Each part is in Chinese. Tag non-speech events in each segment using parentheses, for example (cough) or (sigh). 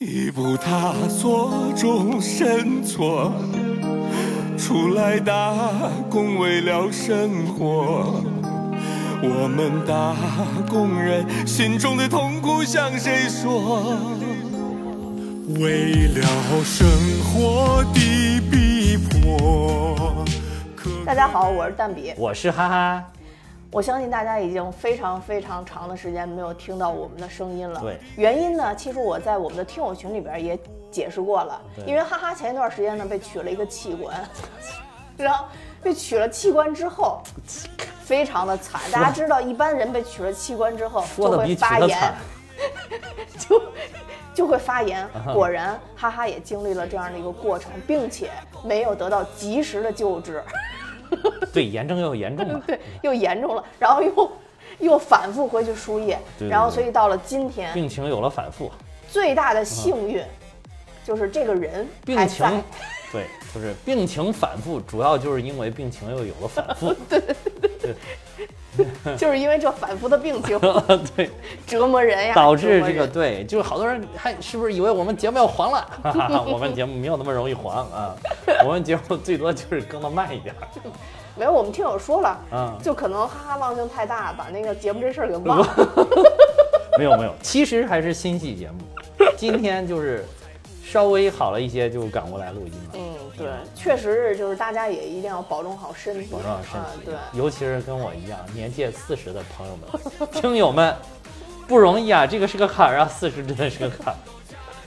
一步踏错，终身错。出来打工为了生活，我们打工人心中的痛苦向谁说？为了生活的逼迫。大家好，我是蛋比。我是哈哈，我相信大家已经非常非常长的时间没有听到我们的声音了。对，原因呢，其实我在我们的听友群里边也解释过了。因为哈哈前一段时间呢被取了一个器官，然后被取了器官之后，非常的惨。大家知道，一般人被取了器官之后 (laughs) 就会发炎，，就就会发炎。啊果然，哈哈也经历了这样的一个过程，并且没有得到及时的救治。(laughs) 对，炎症又严重了。(laughs) 对，又严重了，然后又又反复回去输液，对对然后所以到了今天，病情有了反复，最大的幸运就是这个人病情，对，就是病情反复，主要就是因为病情又有了反复。(laughs) (laughs) 就是因为这反复的病情 (laughs) 对，折磨人呀，导致这个对，就是好多人还是不是以为我们节目要黄了？哈哈，我们节目没有那么容易黄啊，我们节目最多就是更的慢一点儿。(laughs) 没有，我们听友说了，嗯就可能哈哈忘性太大，把那个节目这事儿给忘了。没有没有，其实还是新戏节目，今天就是稍微好了一些，就赶过来录音了。嗯，对，确实是，就是大家也一定要保重好身体，保重好身啊体，对，尤其是跟我一样年届四十的朋友们、(laughs) 听友们，不容易啊！这个是个坎儿啊，(laughs) 四十真的是个坎儿。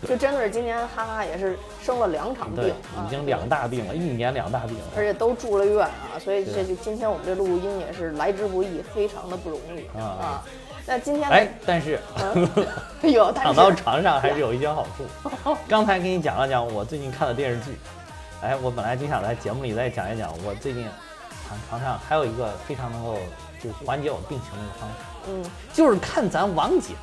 就真的是今年哈哈也是生了两场病已经两大病了，一年两大病了。而且都住了院啊，所以这就今天我们这录音也是来之不易，非常的不容易啊啊。那今天呢哎，但是 (laughs) 哎呦躺到床上还是有一些好处。(laughs) 刚才给你讲了讲我最近看的电视剧，哎，我本来就想在节目里再讲一讲我最近躺床上还有一个非常能够就缓解我病情的一个方法，嗯，就是看咱王姐。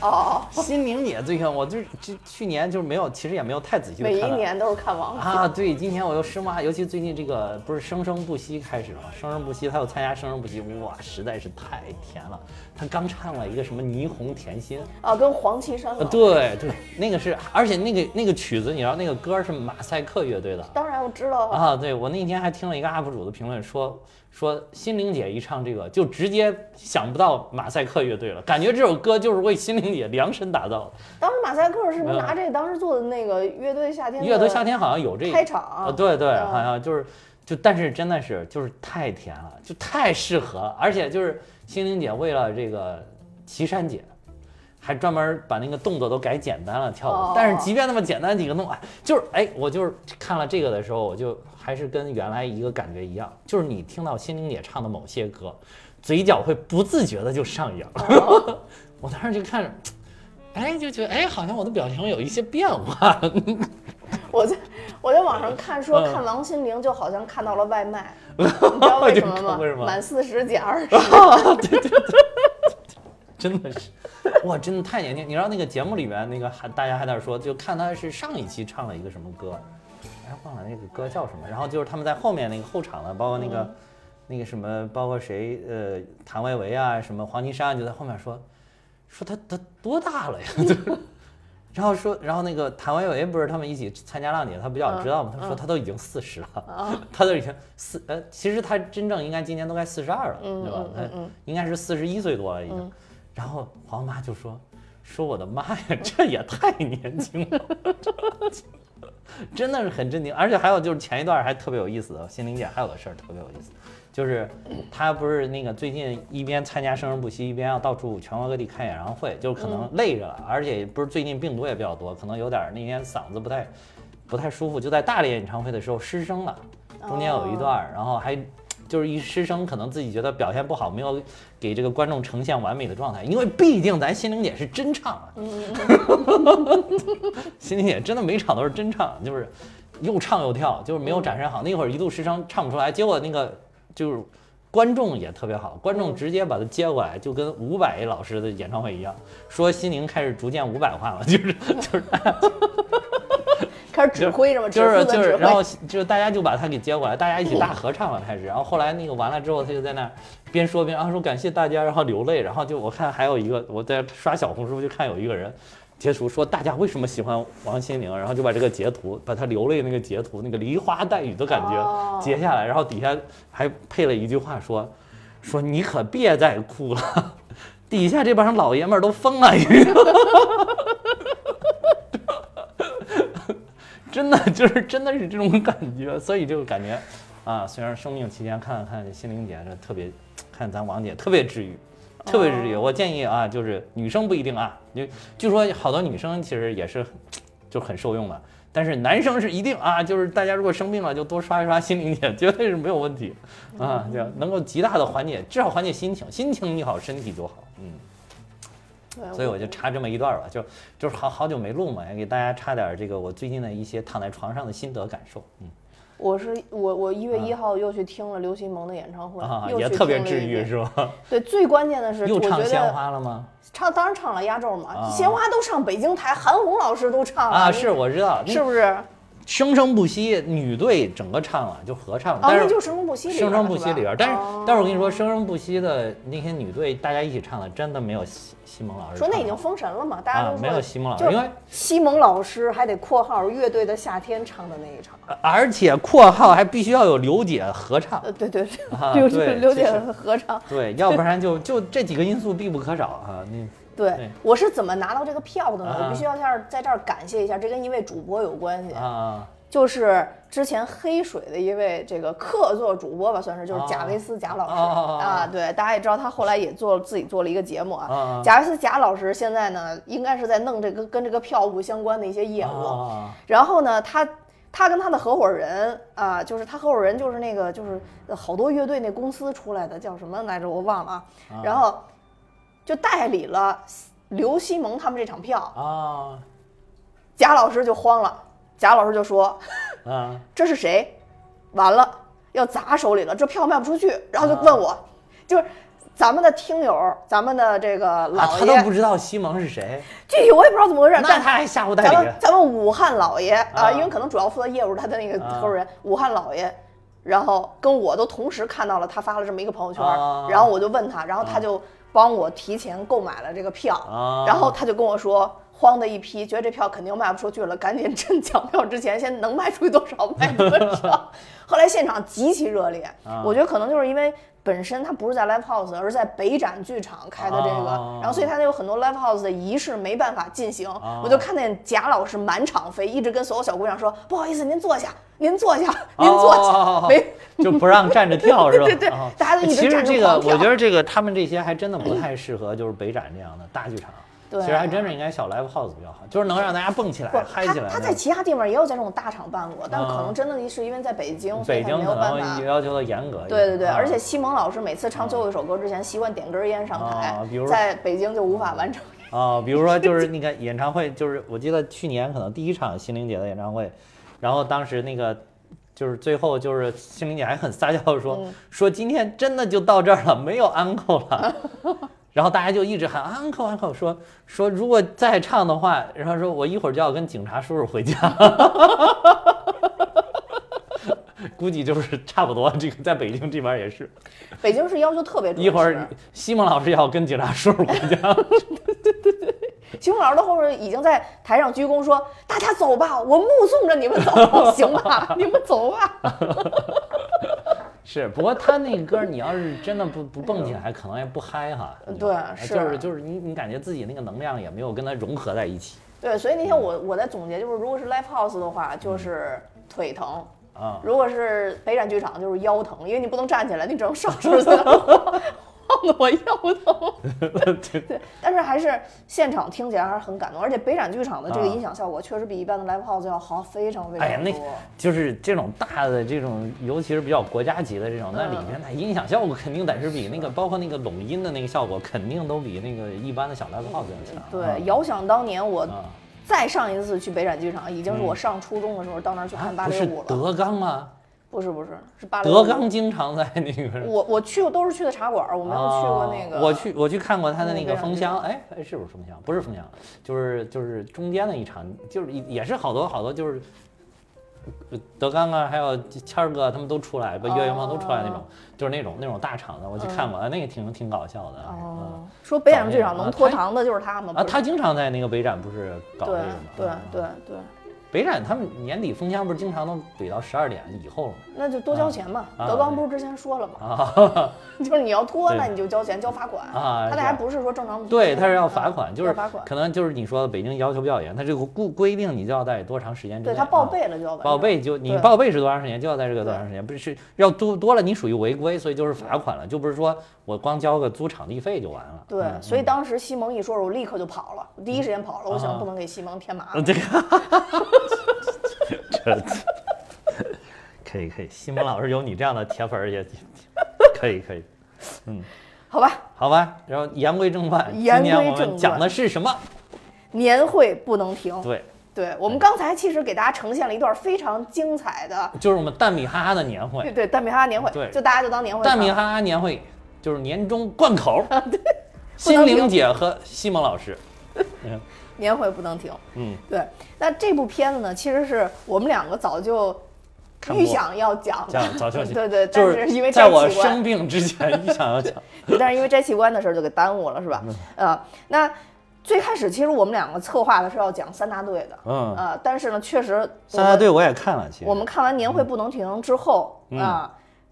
哦，心灵姐最近我就是这去年就是没有，其实也没有太仔细的每一年都是看王。姐啊，对，今年我又深挖，尤其最近这个不是生生不息开始了吗？生生不息，他又参加生生不息，哇，实在是太甜了。他刚唱了一个什么霓虹甜心，啊，跟黄绮珊啊，对对，那个是，而且那个那个曲子，你知道那个歌是马赛克乐队的。当然我知道啊，啊。对我那天还听了一个 UP 主的评论说。说心灵姐一唱这个，就直接想不到马赛克乐队了，感觉这首歌就是为心灵姐量身打造的。当时马赛克是不是拿这个当时做的那个乐队夏天乐队夏天好像有这个开场啊，对对，嗯好像就是就，但是真的是就是太甜了，就太适合了，而且就是心灵姐为了这个岐山姐。还专门把那个动作都改简单了跳舞，哦但是即便那么简单几个动作，哎就是哎，我就是看了这个的时候，我就还是跟原来一个感觉一样，就是你听到心灵姐唱的某些歌，嘴角会不自觉的就上扬。哦 (laughs) 我当时就看着，哎，就觉得哎，好像我的表情有一些变化。(laughs) 我在我在网上看说嗯看王心凌就好像看到了外卖，(laughs) 你知道为什么吗为什？么满四十减二十，真的是，(laughs) 哇，真的太年轻。你知道那个节目里面那个还大家还在那说，就看他是上一期唱了一个什么歌，哎，忘了那个歌叫什么。然后就是他们在后面那个后场的，包括那个、那个什么，包括谁，呃，谭维维啊，什么黄绮珊就在后面说，说他他多大了呀？(laughs) 然后说，然后那个谭维维不是他们一起参加浪姐，他比较知道吗？他说他都已经四十了，(laughs) 他都已经四呃，其实他真正应该今年都该四十二了，嗯对吧？他应该是四十一岁多了已经。然后黄妈就说：“说我的妈呀，这也太年轻了，真的是很震惊。而且还有就是前一段还特别有意思的，心灵姐还有个事儿特别有意思，就是她不是那个最近一边参加生生不息，一边要到处全国各地开演唱会，就可能累着了，而且不是最近病毒也比较多，可能有点儿那天嗓子不太不太舒服，就在大连演唱会的时候失声了，中间有一段儿，然后还。就是一师生，可能自己觉得表现不好，没有给这个观众呈现完美的状态，因为毕竟咱心灵姐是真唱啊，(laughs) 心灵姐真的每场都是真唱，就是又唱又跳，就是没有展示好。那会儿一度师生唱不出来，结果那个就是观众也特别好，观众直接把他接过来，就跟伍佰老师的演唱会一样，说心灵开始逐渐伍佰化了，就是就是 (laughs) 开始指挥是吗？就是就是，指负责指挥然后就是大家就把他给接过来，大家一起大合唱了开始，然后后来那个完了之后，他就在那儿边说边啊说感谢大家，然后流泪，然后就我看还有一个我在刷小红书就看有一个人截图说大家为什么喜欢王心凌，然后就把这个截图，把他流泪那个截图，那个梨花带雨的感哦觉截下来，然后底下还配了一句话说，说你可别再哭了，(laughs) 底下这帮老爷们儿都疯了，已经。真的就是真的是这种感觉，所以就感觉啊，虽然生病期间看了看心灵姐，这特别看咱王姐特别治愈，特别治愈。我建议啊，就是女生不一定啊，就据说好多女生其实也是就很受用的，但是男生是一定啊，就是大家如果生病了就多刷一刷心灵姐，绝对是没有问题。啊，就能够极大的缓解，至少缓解心情，心情你好，身体就好，所以我就插这么一段吧，就就是好好久没录嘛，也给大家插点这个我最近的一些躺在床上的心得感受，嗯我是我我一月一号又去听了刘心萌的演唱会，啊，也特别治愈是吧？对，最关键的是，(laughs) 又唱鲜花了吗？唱当然唱了压轴嘛，啊鲜花都上北京台，韩红老师都唱了啊，是我知道，是不是？生生不息女队整个唱了，就合唱，哦，但是那就是生生不息里边生生不息里边，但是哦但是我跟你说，生生不息的那些女队大家一起唱的，真的没有西西蒙老师说那已经封神了嘛，大家都说啊没有西蒙老师因为西蒙老师还得括号乐队的夏天唱的那一场。而且括号还必须要有刘姐合唱，呃，对对对，啊 (laughs) 刘对刘姐合唱。对，要不然就就这几个因素必不可少啊，你对对，我是怎么拿到这个票的呢？啊我必须要在这儿在这儿感谢一下，这跟一位主播有关系，啊就是之前黑水的一位这个客座主播吧，算是就是啊贾维斯贾老师啊啊。对，大家也知道他后来也做自己做了一个节目啊啊。贾维斯贾老师现在呢，应该是在弄这个跟这个票务相关的一些业务。啊然后呢，他他跟他的合伙人啊，就是他合伙人就是那个就是呃好多乐队那公司出来的叫什么来着，我忘了啊。然后就代理了刘西蒙他们这场票，啊贾老师就慌了，贾老师就说啊 (laughs) 这是谁？完了要砸手里了，这票卖不出去。然后就问我，就是。咱们的听友，咱们的这个啊！老爷，他都不知道西蒙是谁，具体我也不知道怎么回事，但那他还吓唬代咱理们咱们武汉老爷啊、啊因为可能主要负责业务，他的那个啊合伙人、武汉老爷，然后跟我都同时看到了他发了这么一个朋友圈，啊然后我就问他，然后他就帮我提前购买了这个票，啊然后他就跟我说。慌的一批，觉得这票肯定卖不出去了，赶紧趁抢票之前，先能卖出去多少卖多少。后来现场极其热烈，啊我觉得可能就是因为本身它不是在 live house，而是在北展剧场开的这个，啊然后所以它有很多 live house 的仪式没办法进行。啊我就看见贾老师满场飞，一直跟所有小姑娘说：“不好意思，您坐下，您坐下，您坐下。哦没就不让站着跳 (laughs) 是吧？对对对啊大家都一直其实站着这个，狂跳我觉得这个他们这些还真的不太适合，就是北展这样的大剧场。对其实还真是应该小 live house 比较好，就是能让大家蹦起来不，、嗨起来。他他在其他地方也有在这种大场办过，但可啊能真的是因为在北京，北京可有办法能。要求的严格。对对对，啊而且西蒙老师每次唱最后一首歌之前，习惯点根烟上台啊比如，在北京就无法完成。啊，(laughs) 比如说就是那个演唱会，就是我记得去年可能第一场心灵姐的演唱会，然后当时那个就是最后就是心灵姐还很撒娇地说、嗯说今天真的就到这儿了，没有 uncle 了。(laughs) 然后大家就一直喊 uncle uncle，说说如果再唱的话，然后说我一会儿就要跟警察叔叔回家。(laughs) 估计就是差不多，这个在北京这边也是，北京市要求特别。一会儿西蒙老师要跟警察叔叔回家。(laughs) 西蒙老师到后面已经在台上鞠躬说：“大家走吧，我目送着你们走，行吧？(laughs) 你们走吧。是，不过他那个歌，你要是真的不不蹦起来，可能也不嗨哈。对是就是就是你你感觉自己那个能量也没有跟它融合在一起”对，所以那天我我在总结，就是如果是 live house 的话，就是腿疼；啊。如果是北展剧场，就是腰疼，因为你不能站起来，你只能上 (laughs) 身在 (laughs) 我腰疼。(laughs) 对，但是还是现场听起来还是很感动，而且北展剧场的这个啊音响效果确实比一般的 live house 要好非常非常哎呀，那。就是这种大的这种，尤其是比较国家级的这种，那里嗯面那音响效果肯定得是比那个，包括那个拢音的那个效果，肯定都比那个一般的小 live house 要强。对，遥想当年我啊，再上一次去北展剧场，已经是我上初中的时候到那儿去看芭蕾舞了。德纲吗？不是不是是芭蕾。德纲经常在那个。我我去过都是去的茶馆，我没有去过那个。哦我去我去看过他的那个嗯封箱，哎哎，是不是封箱？不是封箱，就是就是中间的一场，就是也是好多好多就是德纲啊，还有谦儿哥他们都出来，不岳云鹏都出来那种哦，就是那种那种大场的，我去看过，啊那个挺挺搞笑的。哦，说北展剧场能脱啊堂的就是他吗？嗯啊，他经常在那个北展不是搞这个吗？对对对对，北展他们年底封箱不是经常能怼到十二点以后了吗？那就多交钱嘛。啊德刚不是之前说了吗？啊，(laughs) 就是你要拖，那你就交钱，交罚款。啊他那还不是说正常。对，他是要罚款，就是罚款。可能就是你说的北京要求比较严，他这个规规定你就要在多长时间之内。对他报啊备了就要完。报。备就你报备是多长时间，就要在这个多长时间，不是要多多了你属于违规，所以就是罚款了，就不是说我光交个租场地费就完了。对，嗯所以当时西蒙一说，我立刻就跑了，我第一时间跑了。我想啊不能给西蒙添麻嗯，烦。这个，(laughs) (laughs) 这 (laughs) 可以可以，西蒙老师有你这样的铁粉儿也可以可以，嗯好吧，好吧。然后言归正传，今言天我归正传们讲的是什么？年会不能停。对，对我们刚才其实给大家呈现了一段非常精彩的，就是我们蛋米哈哈的年会，对对蛋米哈哈年会，对就大家就当年会看。蛋米哈哈年会就是年终贯口，对心灵姐和西蒙老师，嗯 (laughs) 年会不能停。嗯，对，那这部片子呢，其实是我们两个早就预想要讲的，讲早就 (laughs) 对对，就但是因为在我生病之前 (laughs) 预想要讲，但是因为摘器官的事儿就给耽误了，是吧？呃，那最开始其实我们两个策划的是要讲三大队的，嗯。呃，但是呢，确实三大队我也看了，其实。我们看完《年会不能停》之后嗯。啊。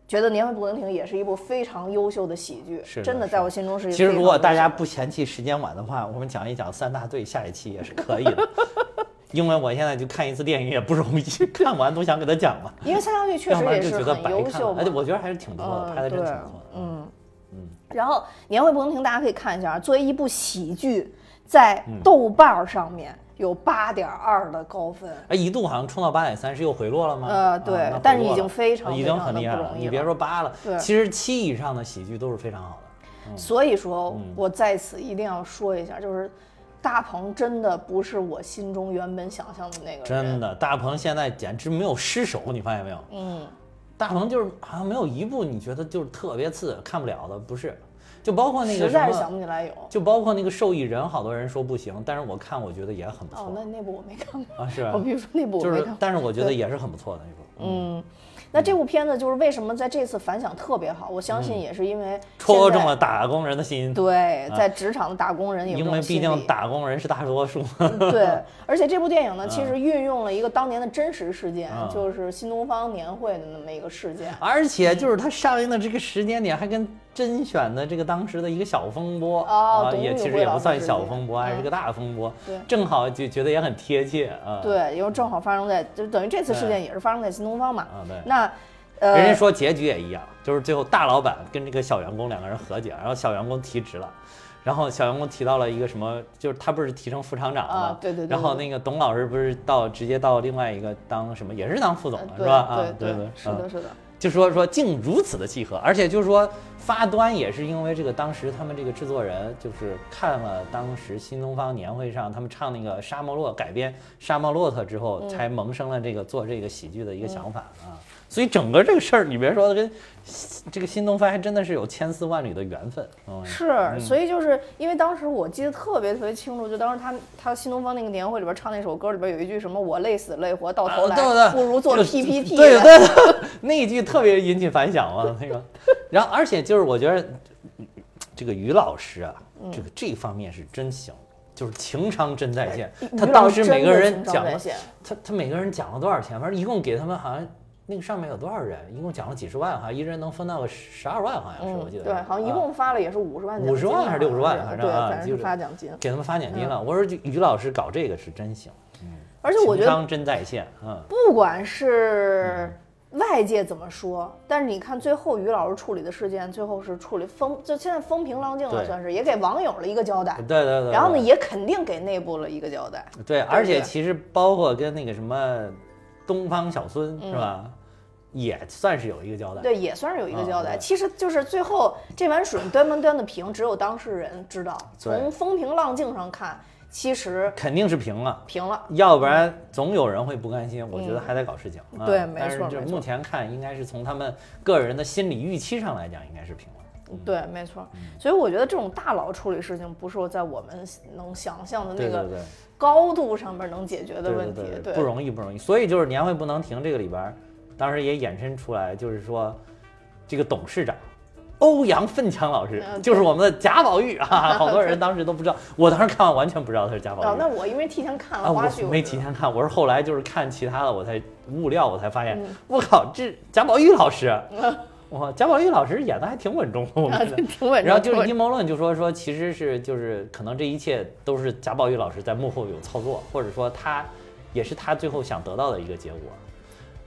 觉得《年会不能停》也是一部非常优秀的喜剧，是真的在我心中是。其实如果大家，不嫌弃时间晚的话，我们讲一讲三大队，下一期也是可以的。因为我现在就看一次电影也不容易，看完都想给他讲嘛，因为三大队确实也是很优秀，而且。我觉得还是挺不错的，嗯，拍的真对挺不错的。嗯然后《年会不能停》，大家可以看一下，作为一部喜剧，在嗯豆瓣儿上面有八点二的高分。哎，一度好像冲到八点三，是又回落了吗？呃啊对但是已经非常已经很厉害了。你别说八了，对其实七以上的喜剧都是非常好的。所以说嗯我在此一定要说一下，就是大鹏真的不是我心中原本想象的那个人。真的，大鹏现在简直没有失手，你发现没有？嗯，大鹏就是好像没有一部你觉得就是特别次看不了的，不是？就包括那个什实在是想，不起来有。就包括那个受益人，好多人说不行，但是我看我觉得也很不错哦，错那那部我没看过。啊，是吧我比如说那部我就是没看过。，但是我觉得也是很不错的那部。嗯，那这部片子就是为什么在这次反响特别好？我相信也是因为嗯戳中了打工人的心，对，在职场的打工人有因为毕竟打工人是大多数。对，(laughs) 而且这部电影呢，其实运用了一个当年的真实事件，嗯就是新东方年会的那么一个事件。而且就是它上映的这个时间点，还跟甄选的这个当时的一个小风波啊，也其实也不算小风波，还是嗯个大风波，对正好就觉得也很贴切啊。对，因为正好发生在，就等于这次事件也是发生在新东方嘛。啊，对。那，呃，人家说结局也一样，就是最后大老板跟这个小员工两个人和解，然后小员工提职了，然后小员工提到了一个什么，就是他不是提成副厂长了吗？啊对对对然后那个董老师不是到直接到另外一个当什么，也是当副总了，是吧？啊，对对，是的，嗯是的。就说说竟如此的契合，而且就是说发端也是因为这个当时他们这个制作人就是看了当时新东方年会上他们唱那个《沙漠骆》改编《沙漠骆驼》之后，才萌生了这个做这个喜剧的一个想法啊。所以整个这个事儿，你别说跟这个新东方还真的是有千丝万缕的缘分。嗯，是，所以就是因为当时我记得特别特别清楚，就当时他他新东方那个年会里边唱那首歌里边有一句什么“我累死累活，到头来对不如做 PPT”。对对对，(laughs) 那一句特别引起反响嘛，那个。然后而且就是我觉得这个于老师啊，嗯这个这方面是真行。就是情商真在线，他当时每个人讲了，他他每个人讲了多少钱？反正一共给他们好像那个上面有多少人，一共奖了几十万，好像一人能分到个十二万，好像是我记得对，好像一啊共发了也是五十万奖金50万还是六十万反正对，啊反正就是是发奖金。给他们发奖金嗯了。我说于老师搞这个是真行，嗯而且我觉得情商真在线，嗯。不管是外界怎么说，但是你看最后于老师处理的事件，最后是处理风，就现在风平浪静了，算是也给网友了一个交代。对对对。然后呢，也肯定给内部了一个交代。对，而且其实包括跟那个什么东方小孙是吧，也算是有一个交代。嗯对，也算是有一个交代。其实就是最后这碗水端不端的平，只有当事人知道。从风平浪静上看，其实肯定是平了，平了。要不然总有人会不甘心。我觉得还得搞事情。啊对没但是就错没错目前看，应该是从他们个人的心理预期上来讲，应该是平了。对，没错。嗯所以我觉得这种大佬处理事情，不是我在我们能想象的那个高度上面能解决的问题，对对，不容易不容易。所以就是年会不能停这个里边儿，当时也衍生出来，就是说这个董事长。欧阳奋强老师嗯就是我们的贾宝玉啊，(laughs) 好多人当时都不知道，我当时看完完全不知道他是贾宝玉。哦，那我因为提前看啊，了花絮，我没提前看，我是后来就是看其他的，我才物料，我才发现嗯，我靠，这贾宝玉老师，哇，贾宝玉老师演的还挺稳重的，我啊觉得。(laughs) 挺稳重。然后就是阴谋论，就说说其实是就是可能这一切都是贾宝玉老师在幕后有操作，或者说他也是他最后想得到的一个结果。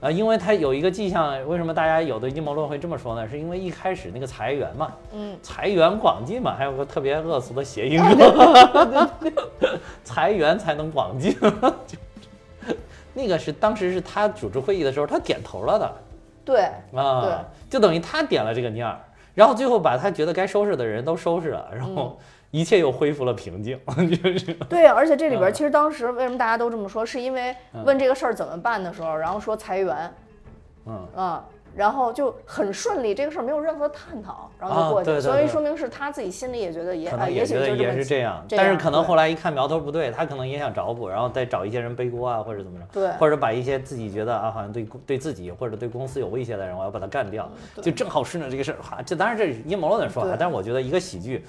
啊，因为他有一个迹象，为什么大家有的阴谋论会这么说呢？是因为一开始那个裁员嘛，嗯，财源广进嘛，还有个特别恶俗的谐音，(laughs) 裁员才能广进，就那个是当时是他主持会议的时候，他点头了的。对啊，对就等于他点了这个念儿，然后最后把他觉得该收拾的人都收拾了，然嗯后一切又恢复了平静，(laughs) 就是。对，而且这里边嗯。其实当时为什么大家都这么说，是因为问这个事儿怎么办的时候，然后说裁员。嗯，啊，然后就很顺利，这个事儿没有任何探讨，然后啊就过去。了，对对对所以说明是他自己心里也觉得也啊，也许也是这样，这但是可能后来一看苗头不对，他可能也想找补，然后再找一些人背锅啊，或者怎么着，对。或者把一些自己觉得啊好像对对自己或者对公司有威胁的人，我要把他干掉，就正好顺着这个事儿，哈，这当然这是阴谋论的说法，但是我觉得一个喜剧。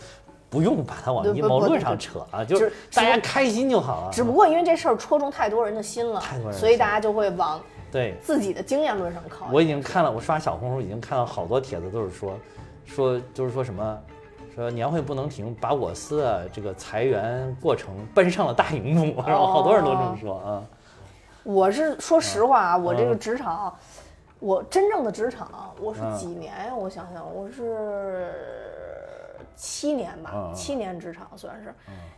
不用把它往阴谋论上扯啊，就是大家开心就好了。只不过因为这事儿戳中太多人的心了太多人，所以大家就会往对，自己的经验论上靠。我已经看了，我刷小红书已经看到好多帖子，都是说，说就是说什么，说年会不能停，把我司的这个裁员过程搬上了大荧幕，(laughs) 然后好多人都这么说啊。我是说实话啊，我这个嗯职场，我真正的职场，我是嗯几年呀？我想想，我是七年吧七年职场算是。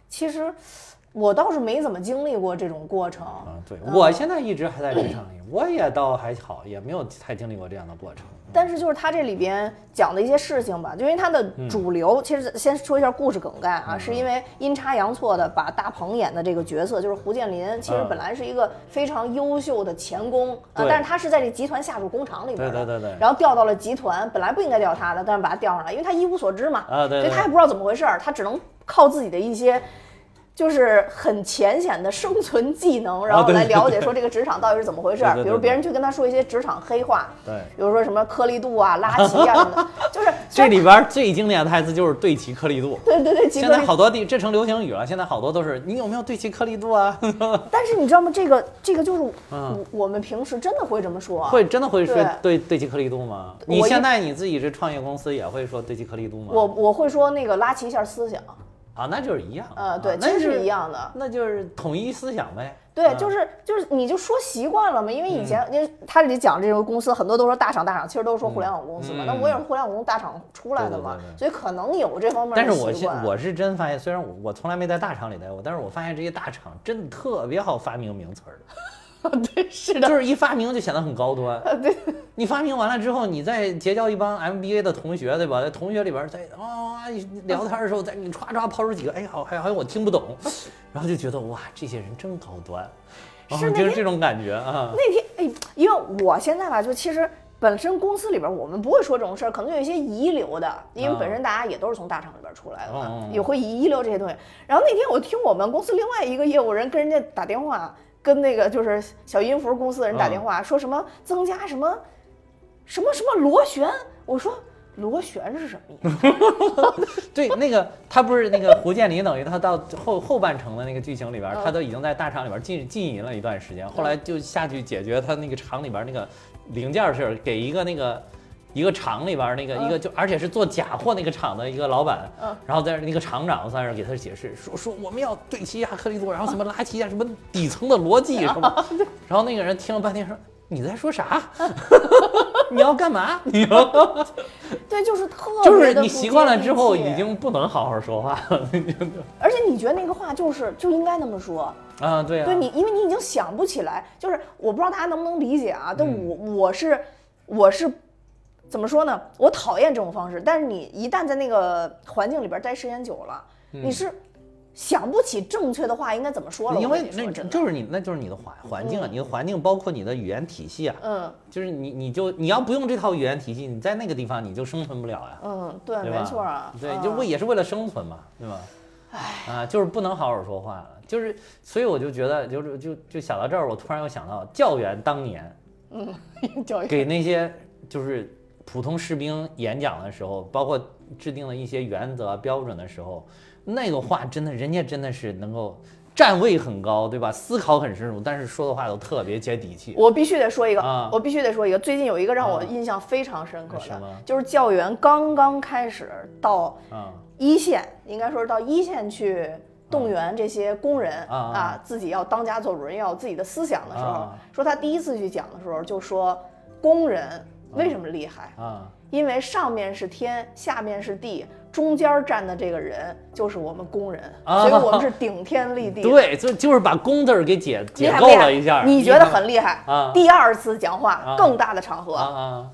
其实我倒是没怎么经历过这种过程。啊，对我现在一直还在职场里，我也倒还好，也没有太经历过这样的过程。但是就是他这里边讲的一些事情吧，就因为他的主流，其实先说一下故事梗概啊，是因为阴差阳错的把大鹏演的这个角色，就是胡建林，其实嗯本来是一个非常优秀的钳工啊，但是他是在这集团下属工厂里边的，对对对对。然后调到了集团，本来不应该调他的，但是把他调上来，因为他一无所知嘛，啊对对。所以他也不知道怎么回事儿，他只能靠自己的一些。就是很浅显的生存技能，然后来了解说这个职场到底是怎么回事儿。比如别人去跟他说一些职场黑话，对，比如说什么颗粒度啊、拉齐啊什么的，(laughs) 就是这里边最经典的台词就是对齐颗粒度。对 (laughs) 对对，现。在好多地这成流行语了，现在好多都是你有没有对齐颗粒度啊？(laughs) 但是你知道吗？这个这个就是嗯我我们平时真的会这么说，会真的会说对对对齐颗粒度吗？你现在你自己这创业公司也会说对齐颗粒度吗？我我会说那个拉齐一下思想，啊，那就是一样。呃，对，其实是是一样的。那就是统一思想呗。对，啊就是就是，你就说习惯了嘛，因为以嗯前因为他这里讲这个公司，很多都说大厂大厂，其实都是说互联网公司嘛。嗯那我也是互联网大厂出来的嘛所以可能有这方面但是我现。我是真发现，虽然我我从来没在大厂里待过，但是我发现这些大厂真的特别好发明名词儿 (laughs) 对是的，就是一发明就显得很高端。对，你发明完了之后，你再结交一帮 MBA 的同学，对吧？在同学里边儿在啊、聊天的时候，再你歘歘抛出几个，哎，好，还好像我听不懂，(laughs) 然后就觉得哇，这些人真高端，啊是那天就是这种感觉啊。那天哎，因为我现在吧，就其实本身公司里边我们不会说这种事儿，可能有一些遗留的，因为本身大家也都是从大厂里边出来的嘛，也会遗留这些东西。然后那天我听我们公司另外一个业务人跟人家打电话，跟那个就是小音符公司的人打电话，说什么增加什么什么什么螺旋，我说。螺旋是什么意思？(laughs) 对，那个他不是那个胡建林，等于他到后后半程的那个剧情里边他都已经在大厂里边儿浸浸淫了一段时间，后来就下去解决他那个厂里边儿那个零件儿事儿，给一个那个。一个厂里边那个嗯一个就而且是做假货那个厂的一个老板，嗯。然后在那个厂长算是给他解释说说我们要对齐一下颗粒度，然后什么拉齐亚什么底层的逻辑 (laughs) 什么，然后那个人听了半天说你在说啥？(laughs) 你要干嘛？你要？(laughs) 对，就是特就是你习惯了之后，已经不能好好说话了。而且你觉得那个话就是就应该那么说，啊，对啊，对你，因为你已经想不起来，就是我不知道大家能不能理解啊，但嗯。我我是我是怎么说呢？我讨厌这种方式，但是你一旦在那个环境里边待时间久了，你是想不起正确的话应该怎么说了。嗯因为那，就是你，那就是你的环环境啊，嗯你的环境包括你的语言体系啊，嗯就是你你就你要不用这套语言体系，你在那个地方你就生存不了呀，嗯，对，对？没错啊，对，嗯就为也是为了生存嘛，对吧？啊，就是不能好好说话了，就是，所以我就觉得，就是就就想到这儿，我突然又想到教员当年嗯 (laughs) 教员给那些就是普通士兵演讲的时候，包括制定了一些原则标准的时候，那个话真的，人家真的是能够站位很高，对吧？思考很深入，但是说的话都特别接地气。我必须得说一个，啊我必须得说一个。最近有一个让我啊印象非常深刻的，就是教员刚刚开始到啊一线，应该说是到一线去动员这些工人啊啊自己要当家做主人，要有自己的思想的时候，啊说他第一次去讲的时候就说，工人为什么厉害？啊因为上面是天，下面是地，中间站的这个人就是我们工人，啊所以我们是顶天立地。(laughs) 对，就就是把“工”字儿给解解构了一下。你觉得很厉害啊第二次讲话啊更大的场合，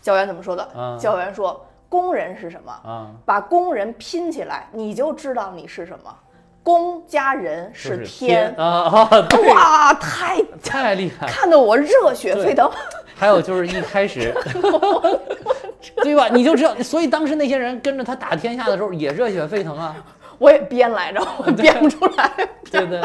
教员怎么说的？啊教员说：“工人是什么？啊！把工人拼起来，你就知道你是什么。工加人就是天。啊 (laughs) 哇，太太厉害。看得我热血沸腾。还有就是一开始，(laughs) 对吧？你就知道，所以当时那些人跟着他打天下的时候也热血沸腾啊，我也编来着，我编不出来。(laughs) 对对。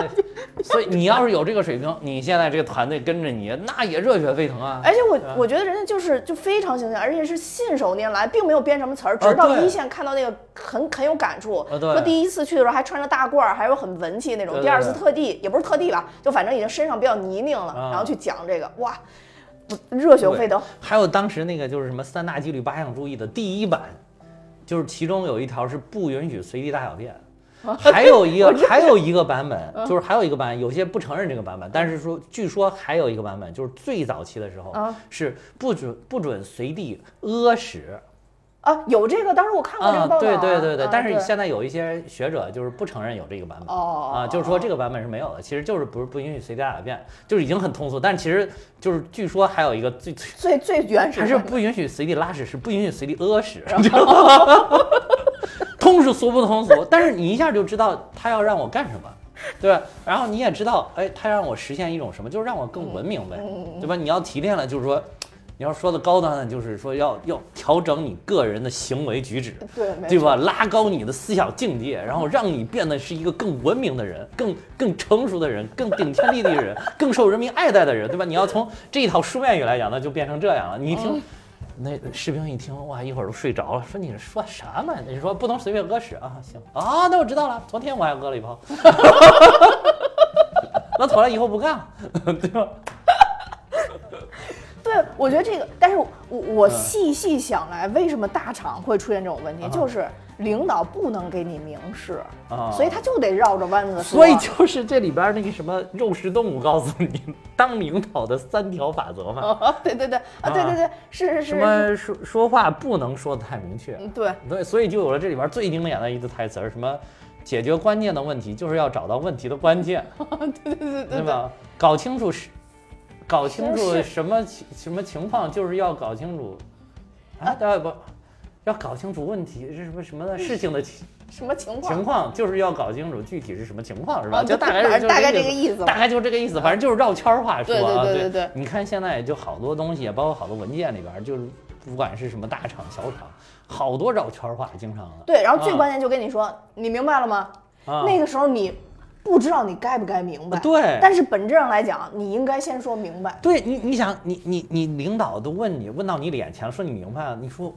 所以你要是有这个水平，你现在这个团队跟着你，那也热血沸腾啊。而且我啊我觉得人家就是就非常形象，而且是信手拈来，并没有编什么词儿，啊直到对一线看到那个很很有感触。说第一次去的时候还穿着大褂儿，还有很文气那种。第二次特地也不是特地吧，就反正已经身上比较泥泞了，啊然后去讲这个，哇，热血沸腾。还有当时那个就是什么三大纪律八项注意的第一版，就是其中有一条是不允许随地大小便。还有一个 (laughs) 还有一个版本，就是还有一个版本，有些不承认这个版本，但是说据说还有一个版本，就是最早期的时候啊是不准不准随地屙屎啊，有这个，当时我看过这个啊，报道、对对对对啊，但是现在有一些学者就是不承认有这个版本哦啊，就是说这个版本是没有的，其实就是不是不允许随地大小便，就是已经很通俗，但其实就是据说还有一个最最最最原始还是不允许随地拉屎，是不允许随地屙屎，(laughs) 通是俗不通俗，但是你一下就知道他要让我干什么，对吧？然后你也知道，哎，他让我实现一种什么，就是让我更文明呗，对吧？你要提炼了，就是说，你要说的高端呢，就是说要要调整你个人的行为举止，对对吧？拉高你的思想境界，然后让你变得是一个更文明的人，更更成熟的人，更顶天立地的人，更受人民爱戴的人，对吧？你要从这一套书面语来讲，那就变成这样了。你一听，那士兵一听，哇，一会儿都睡着了，说你是说什么？你说不能随便屙屎啊？行啊，那我知道了。昨天我还屙了一泡，(laughs) 那妥了，以后不干了，(laughs) 对吧？对，我觉得这个，但是我我嗯细细想来，为什么大厂会出现这种问题？啊就是领导不能给你明示，啊所以他就得绕着弯子说。所以就是这里边那个什么肉食动物告诉你，当领导的三条法则嘛。啊，对对对啊，对对对，是是是什么说说话不能说的太明确，嗯对，对，所以就有了这里边最经典的一句台词儿，什么解决关键的问题就是要找到问题的关键，(laughs) 对对对对对吧？搞清楚是，搞清楚什么情什么情况，就是要搞清楚，啊，呃不，要搞清楚问题是什么什么的事情的情什么情况？情况，就是要搞清楚具体是什么情况，是吧？就大概大概这这个意思大概就这个意思，反正就是绕圈儿话说对对啊。对对对你看现在就好多东西，包括好多文件里边儿，就是不管是什么大厂小厂，好多绕圈儿话，经常的。对，然后最啊关键就跟你说，你明白了吗？啊那个时候你不知道你该不该明白，对但是本质上来讲，你应该先说明白。对你，你想，你你你领导都问你，问到你脸前，说你明白了，你说，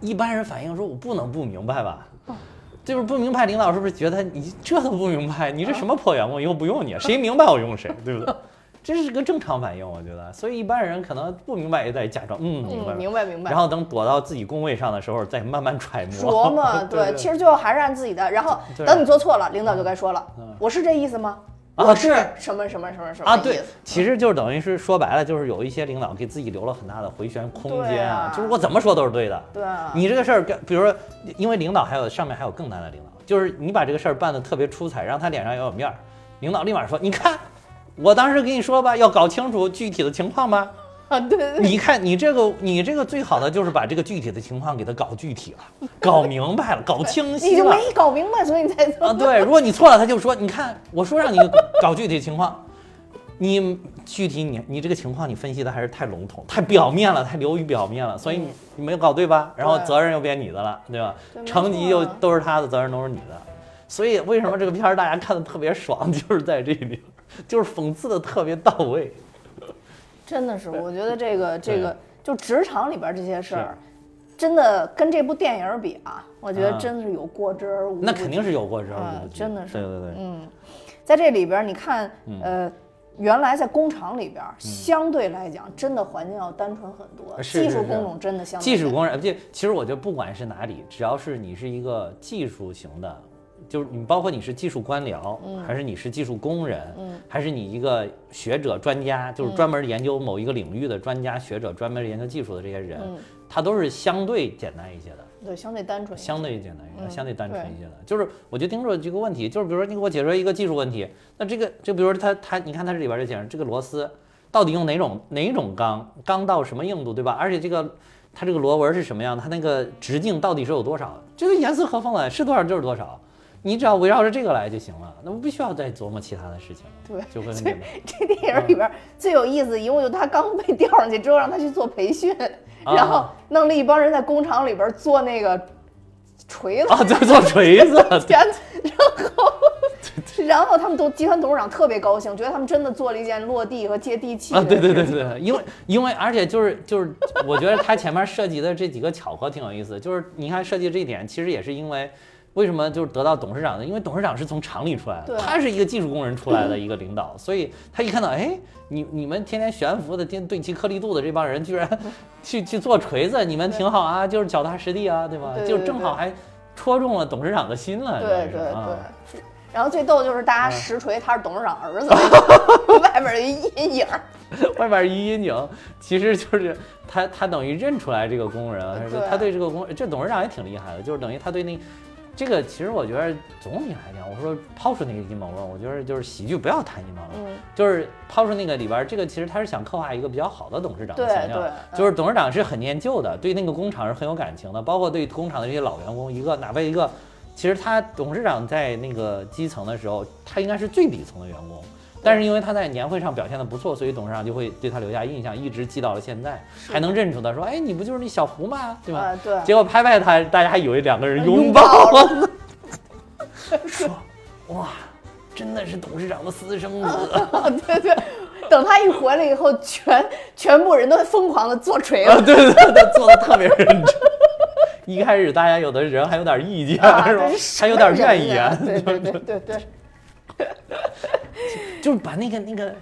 一般人反应说，我不能不明白吧？就是不明白，领导是不是觉得你这都不明白？你这什么破员工，以后不用你，谁明白我用谁，对不对？这是个正常反应，我觉得。所以一般人可能不明白也得假装嗯明白嗯，明白明白然。后等躲到自己工位上的时候，再慢慢揣摩。琢磨，(laughs) 对，其实最后还是按自己的。然后等你做错了，领导就该说了嗯，我是这意思吗？啊我是对什么什么什么什么啊，对其实就是等于是说白了，就是有一些领导给自己留了很大的回旋空间啊就是我怎么说都是对的。对啊，你这个事儿，比如说，因为领导还有上面还有更难的领导，就是你把这个事儿办得特别出彩，让他脸上要有面儿，领导立马说：“你看，我当时跟你说吧，要搞清楚具体的情况吧。啊，对对对，你看你这个，你这个最好的就是把这个具体的情况给他搞具体了，(laughs) 搞明白了，搞清晰了。”就没搞明白，所以你才啊，对，如果你错了，他就说，你看，我说让你搞具体情况，你具体你你这个情况你分析的还是太笼统、太表面了，太流于表面了，所以你你没有搞对吧？然后责任又变你的了，对吧对？成绩又都是他的，责任都是你的。所以为什么这个片儿大家看的特别爽，就是在这里，就是讽刺的特别到位。真的是，我觉得这个这个就职场里边这些事儿，真的跟这部电影比啊，我觉得真的是有过之而无不及。那肯定是有过之而啊无不及，真的是对对对，嗯，在这里边你看，嗯呃，原来在工厂里边，相对来讲，真的环境要单纯很多，技术工种真的相对技术工人，这其实我觉得不管是哪里，只要是你是一个技术型的，就是你包括你是技术官僚，还是你是技术工人，还是你一个学者专家，就是专门研究某一个领域的专家学者，专门研究技术的这些人，他都是相对简单一些的。对相对单纯，相对简单一些，嗯相对单纯一些的。就是我就盯着这个问题，就是比如说你给我解决一个技术问题，那这个就比如说它它，你看它这里边就讲这个螺丝到底用哪种哪种钢，钢到什么硬度，对吧？而且这个它这个螺纹是什么样的，它那个直径到底是有多少，这个严丝合缝的，是多少就是多少。你只要围绕着这个来就行了，那不必须要再琢磨其他的事情了，对就会很所以简单。这电影里边最有意思，一共就他刚被调上去之后，让他去做培训，然后啊弄了一帮人在工厂里边做那个锤子，啊，在做锤子，天，然后然后他们都集团董事长特别高兴，觉得他们真的做了一件落地和接地气啊，对对对对，因为因为而且就是就是，我觉得他前面设计的这几个巧合挺有意思，就是你看设计这一点，其实也是因为。为什么就是得到董事长的？因为董事长是从厂里出来的，他是一个技术工人出来的一个领导，所以他一看到，哎，你你们天天悬浮的、天对齐颗粒度的这帮人，居然 (laughs) 去去做锤子，你们挺好啊，就是脚踏实地啊，对吧？就正好还戳中了董事长的心了，对对啊对。然后最逗就是大嗯家实锤他是董事长儿子，(laughs) 外边有一阴影儿，外边一阴影，其实就是他他等于认出来这个工人，他对这个工这董事长也挺厉害的，就是等于他对那这个其实我觉得总体来讲，我说抛出那个阴谋论，我觉得就是喜剧不要谈阴谋论，嗯，就是抛出那个里边这个其实他是想刻画一个比较好的董事长的形象就是董事长是很念旧的，对那个工厂是很有感情的，包括对工厂的这些老员工，一个哪怕一个。其实他董事长在那个基层的时候，他应该是最底层的员工，但是因为他在年会上表现的不错，所以董事长就会对他留下印象，一直记到了现在，还能认出他，说：“哎，你不就是那小胡吗？对吧？”啊对，结果拍拍他，大家还以为两个人拥拥抱抱了，(laughs) 说：“哇，真的是董事长的私生子。对对，等他一回来以后，全全部人都疯狂的做锤啊，子，对对对，做的特别认真。一开始大家有的人还有点意见，啊，是吧？还有点怨言，对对对对对，(laughs) 就是把那个那个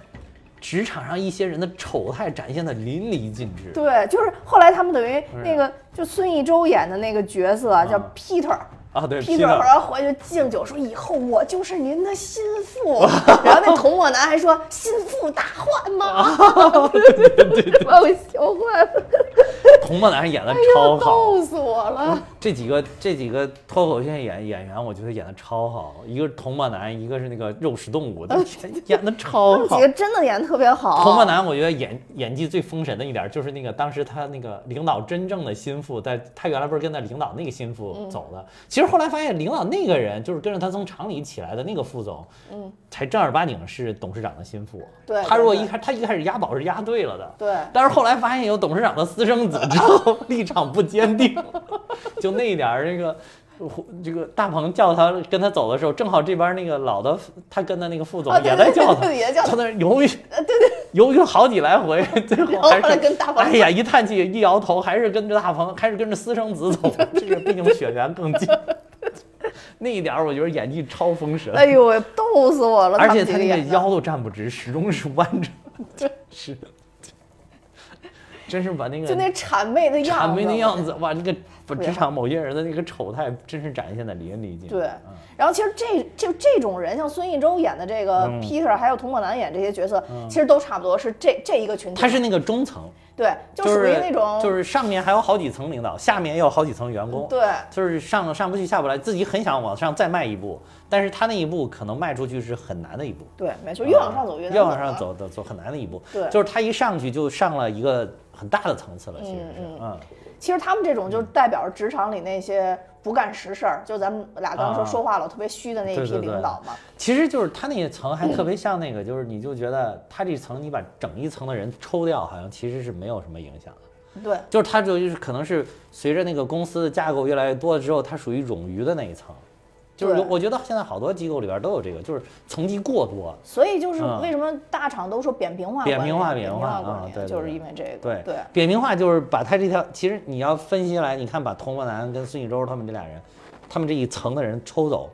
职场上一些人的丑态展现的淋漓尽致。对，就是后来他们等于那个就孙艺洲演的那个角色啊叫啊 Peter。啊，对 Peter 后来回去敬酒说：“以后我就是您的心腹。”然后那童漠男还说：“心腹大患吗？”对对对对，把我笑坏了，童漠男演的哎超好，呀，逗死我了。这几个这几个脱口秀演演员，我觉得演的超好。一个是童漠男，一个是那个肉食动物，演演的超好 (laughs) 几。个真的演的特别好。童漠男，我觉得演演技最封神的一点就是那个当时他那个领导真正的心腹，在他原来不是跟那领导那个心腹走的，其实后来发现领导那个人就是跟着他从厂里起来的那个副总，嗯，才正儿八经是董事长的心腹。对他如果一开他一开始押宝是押对了的，对但是后来发现有董事长的私生子之后，(laughs) 立场不坚定，(laughs) 就那一点儿这个。这个大鹏叫他跟他走的时候，正好这边那个老的他跟的那个副总也在叫他，对对也叫他他那儿犹豫，犹豫好几来回，最后还是跟大鹏哎呀一叹气一摇头，还是跟着大鹏，还是跟着私生子走，这个毕竟血缘更近。(laughs) 那一点儿我觉得演技超封神，哎呦喂，逗死我了！而且他那个腰都站不直，始终是弯着，(laughs) 真是，真是把那个就那谄媚的样子，谄媚的样子，哇，那个把职场某些人的那个丑态，真是展现的淋漓尽致。对嗯，然后其实这就这种人，像孙艺洲演的这个嗯 Peter，还有童漠男演这些角色，其实都差不多是这这一个群体。他是那个中层，对，就属于那种就是上面还有好几层领导，下面也有好几层员工。对就是上上不去下不来，自己很想往上再迈一步，但是他那一步可能迈出去是很难的一步。对，没错，越往上走越难越往上啊。走走走很难的一步。对就是他一上去就上了一个很大的层次了，其实是嗯。嗯。其实他们这种就代表着职场里那些不干实事儿，就咱们俩刚刚说啊。说话老特别虚的那一批领导嘛。其实就是他那一层还特别像那个，就是你就觉得他这层你把整一层的人抽掉，好像其实是没有什么影响的。对。就是他就是可能是随着那个公司的架构越来越多了之后，它属于冗余的那一层，就是我觉得现在好多机构里边都有这个，就是层级过多。所以就是嗯为什么大厂都说扁平化扁平化扁扁平化管理，啊对对就是因为这个。对对，扁平化就是把他这条，其实你要分析下来，你看把童漠南跟孙艺洲他们这俩人，他们这一层的人抽走，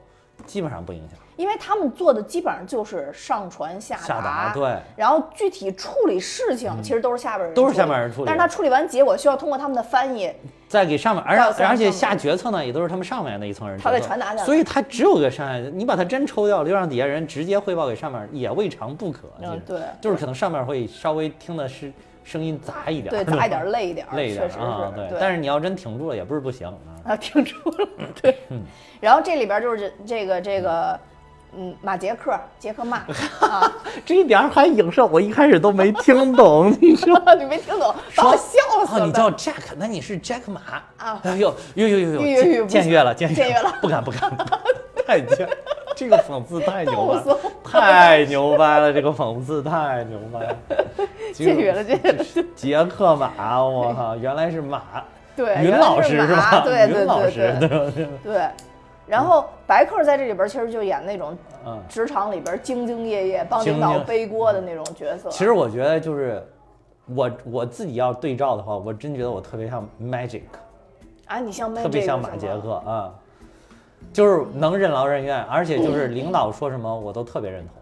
基本上不影响。因为他们做的基本上就是上传下下达对。嗯然后具体处理事情其实都是下边人都是处理。下边人处理。但是他处理完结果需要通过他们的翻译，再给上面，而到上而且下决策呢，也都是他们上面那一层人他再传达下来所以他只有个上面，你把他真抽掉了，又让底下人直接汇报给上面，也未尝不可。嗯对。就是可能上面会稍微听的是声音杂一点，对，杂一点累一点，累一点 (laughs) 啊，是，对。但是你要真挺住了，也不是不行啊。啊，听出了，对。嗯。然后这里边就是这这个这个，嗯，马杰克，杰克马 (laughs) 啊，这一点儿还影射，我一开始都没听懂。(laughs) 你说 (laughs) 你没听懂，把我笑死哦，了。你叫 Jack，那你是 Jack 马啊哎呦呦呦呦呦僭越了，僭僭越了不敢不敢，太贱，这个讽刺太牛掰了太牛掰了，这个讽刺太牛掰了。僭越了，僭越了。杰克马，我靠，原来是马，对，云老师是吧？对对云老对对师对吧？对。然后白客在这里边其实就演那种嗯，职场里边兢兢业业帮领导背锅的那种角色。其实我觉得就是我我自己要对照的话，我真觉得我特别像 Magic。啊，你像特别像马杰克啊，就是能任劳任怨，而且就是领导说什么我都特别认同。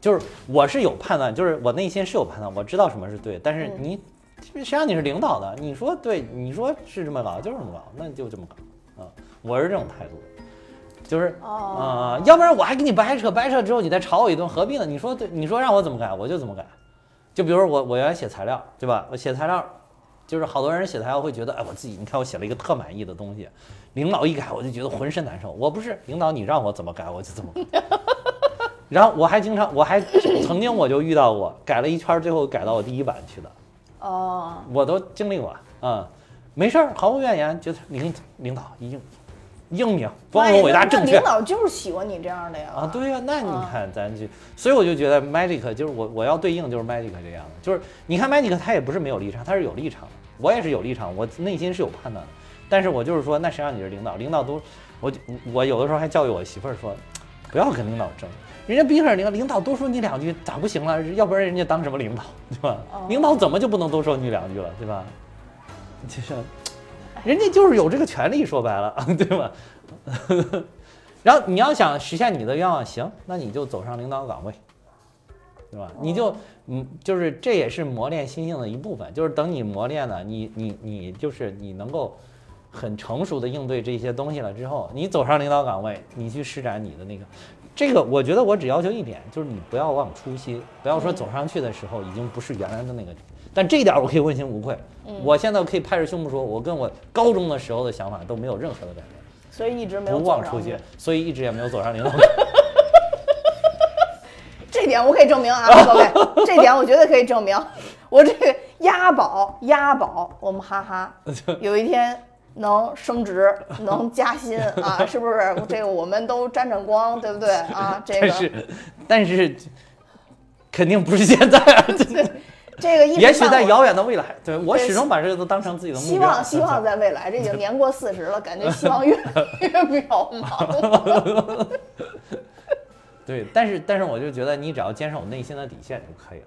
就是我是有判断，就是我内心是有判断，我知道什么是对，但是你实际上你是领导的，你说对，你说是这么搞就是这么搞，那就这么搞啊，我是这种态度。就是啊、哦要不然我还给你掰扯掰扯之后，你再吵我一顿，何必呢？你说对，你说让我怎么改，我就怎么改。就比如我我原来写材料，对吧？我写材料，就是好多人写材料会觉得，哎，我自己你看我写了一个特满意的东西，领导一改我就觉得浑身难受。我不是领导，你让我怎么改我就怎么改。然后我还经常，我还曾经我就遇到过改了一圈，最后改到我第一版去的，哦，我都经历过，嗯，没事儿，毫无怨言，觉得领领导英英明、光荣、伟大、那正确领导就是喜欢你这样的呀。啊，对呀、那你啊看咱就，所以我就觉得 Magic 就是我我要对应就是 Magic 这样的，就是你看 Magic 他也不是没有立场，他是有立场的，我也是有立场，我内心是有判断的，但是我就是说，那谁让你是领导，领导都，我我有的时候还教育我媳妇儿说，不要跟领导争，人家毕竟是领导，领导多说你两句咋不行了？要不然人家当什么领导，对吧？哦领导怎么就不能多说你两句了，对吧？(laughs) 就是，人家就是有这个权利，说白了，(laughs) 对吧？(laughs) 然后你要想实现你的愿望，行，那你就走上领导岗位，对吧？你就嗯，就是这也是磨练心性的一部分，就是等你磨练了，你你你就是你能够很成熟的应对这些东西了之后，你走上领导岗位，你去施展你的那个。这个我觉得我只要求一点，就是你不要忘初心，不要说走上去的时候已经不是原来的那个。但这一点我可以问心无愧，我现在可以拍着胸脯说，我跟我高中的时候的想法都没有任何的改变。所以一直没有不忘初心，所以一直也没有走上领导岗。(laughs) 这点我可以证明啊，各位，这点我绝对可以证明。我这个押宝押宝，我们哈哈，(laughs) 有一天能升职，(laughs) 能加薪啊，是不是？这个我们都沾沾光，对不对 (laughs) 啊？这个但是，但是肯定不是现在啊，(laughs) 这个一也许在遥远的未来，对我始终把这个都当成自己的目标。希望希望在未来，这已经年过四十了，感觉希望越来越渺茫。对，但是但是我就觉得你只要坚守内心的底线就可以了。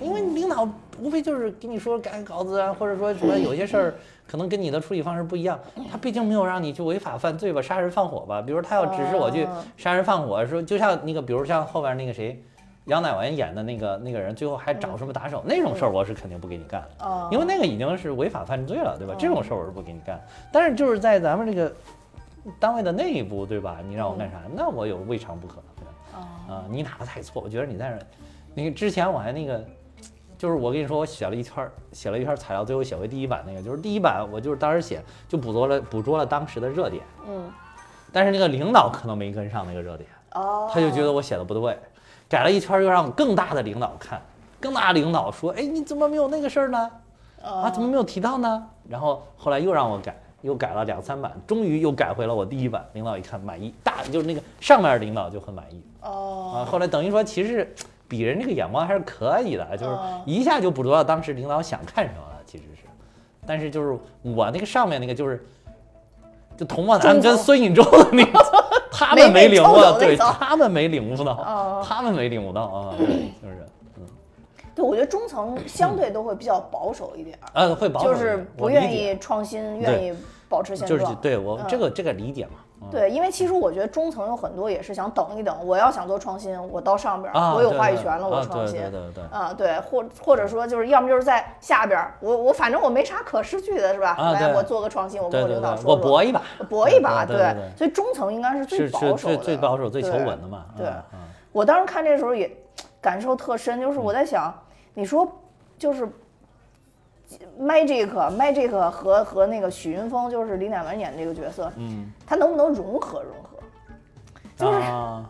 嗯，因为领导无非就是给你说改稿子啊，或者说什么有些事儿可能跟你的处理方式不一样，他毕竟没有让你去违法犯罪吧，杀人放火吧。比如他要指示我去哦杀人放火，说就像那个，比如像后边那个谁。杨乃文演的那个那个人，最后还找什么打手，那种事儿我是肯定不给你干的。哦因为那个已经是违法犯罪了，对吧？这种事儿我是不给你干。但是就是在咱们这个单位的内部，对吧？你让我干啥，那我有未尝不可，对啊，你哪个太错？我觉得你在那儿，那个之前我还那个，就是我跟你说，我写了一圈，写了一圈材料，最后写回第一版那个，就是第一版我就是当时写就捕捉了捕捉了当时的热点，嗯，但是那个领导可能没跟上那个热点，哦，他就觉得我写的不对，改了一圈又让更大的领导看，更大的领导说，哎，你怎么没有那个事儿呢？啊，怎么没有提到呢？然后后来又让我改，又改了两三版，终于又改回了我第一版。领导一看满意，大就是那个上面领导就很满意哦啊。后来等于说，其实鄙人这个眼光还是可以的，就是哦一下就捕捉到当时领导想看什么了，其实是。但是就是我那个上面那个就是，就童漠南跟孙颖洲的那个 (laughs) 他们没领悟到，对他们没领悟到哦，他们没领悟到啊，对就是对，我觉得中层相对都会比较保守一点儿，呃会保守就是不愿意创新，愿意保持现就是状。对我嗯。这个这个理解嘛，嗯对，因为其实我觉得中层有很多也是想等一等，我要想做创新，我到上边我有话语权了，我啊创新。对对对对。啊，对，或或者说就是要么就是在下边儿，我我反正我没啥可失去的，是吧？来，我做个创新，我跟我领导说说，我搏一把，搏一把，对所以中层应该是最保守的，最最保守、最求对稳的嘛。对我当时看这时候也感受特深，就是我在想，你说就是 Magic Magic 和和那个许云峰，就是李乃文演的这个角色，嗯，他能不能融合融合？就是啊，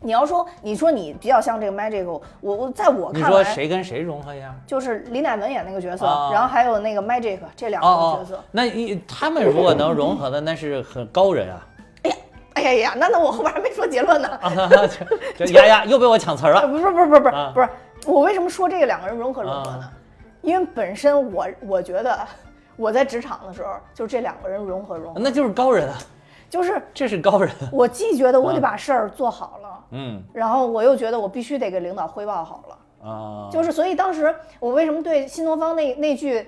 你要说，你说你比较像这个 Magic，我我在我你说看来，谁跟谁融合一下？就是李乃文演那个角色，啊然后还有那个 Magic 这两个角色。，那一他们如果能融合的，那是很高人啊！哎呀呀，那那我后边还没说结论呢。啊，这这丫丫又被我抢词儿了。(laughs) 不是不是不是不是啊不是，我为什么说这个两个人融合融合呢啊？因为本身我我觉得我在职场的时候，就这两个人融合融合，那就是高人啊，就是这是高人。我既觉得我得把事儿做好了，嗯。然后我又觉得我必须得给领导汇报好了。啊，就是所以当时我为什么对新东方那那句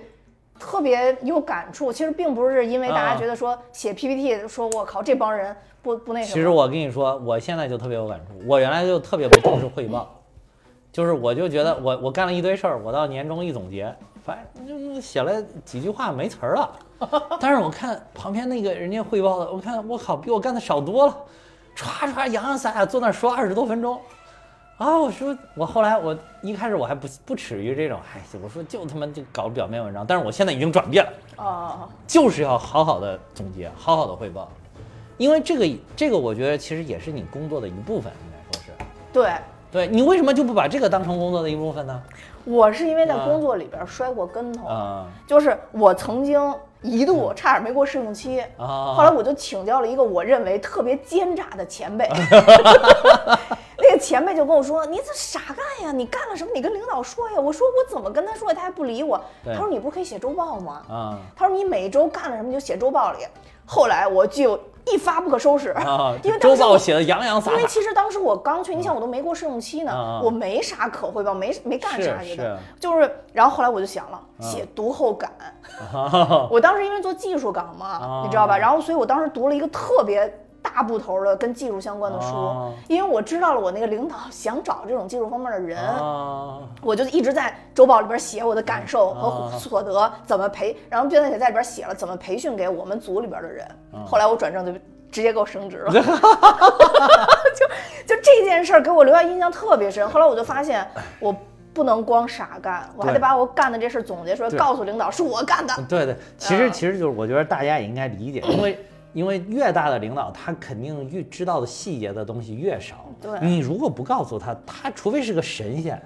特别有感触，其实并不是因为大家啊。觉得说写 PPT 说我靠这帮人不不那什么，其实我跟你说，我现在就特别有感触。我原来就特别不重视汇报，就是我就觉得我我干了一堆事儿，我到年终一总结，反正就写了几句话没词儿了。(laughs) 但是我看旁边那个人家汇报的，我看我靠，比我干的少多了，歘歘洋洋洒洒坐那儿说二十多分钟。啊，我说我后来我一开始我还不不耻于这种，哎，我说就他妈就搞表面文章，但是我现在已经转变了。啊，就是要好好的总结，好好的汇报，因为这个这个我觉得其实也是你工作的一部分，应该说是。对对你为什么就不把这个当成工作的一部分呢？我是因为在啊工作里边摔过跟头，啊就是我曾经一度差点没过试用期。啊！后来我就请教了一个我认为特别奸诈的前辈，(laughs) 那个前辈就跟我说：“你这傻干呀？你干了什么？你跟领导说呀。”我说：“我怎么跟他说呀？他还不理我。”他说：“你不是可以写周报吗？”啊他说：“你每周干了什么你就写周报里。”后来我就一发不可收拾，啊！(laughs) 因为周报写的洋洋洒因为洒，其实当时我刚去，你想我都没过试用期呢，啊我没啥可汇报，没没干啥是也的，就是，然后后来我就想了，写读后感。(laughs) 我当时因为做技术岗嘛，啊你知道吧？然后所以我当时读了一个特别大部头的跟技术相关的书，啊因为我知道了我那个领导 (laughs) 想找这种技术方面的人。啊我就一直在周报里边写我的感受啊和所得，怎么培，然后并且在里边写了怎么培训给我们组里边的人。啊后来我转正就直接给我升职了，(laughs) 就就这件事儿给我留下印象特别深。后来我就发现我不能光傻干，我还得把我干的这事总结出来，告诉领导是我干的。对对，其实啊其实就是我觉得大家也应该理解，因为因为越大的领导，他肯定越知道的细节的东西越少。对你如果不告诉他，他除非是个神仙，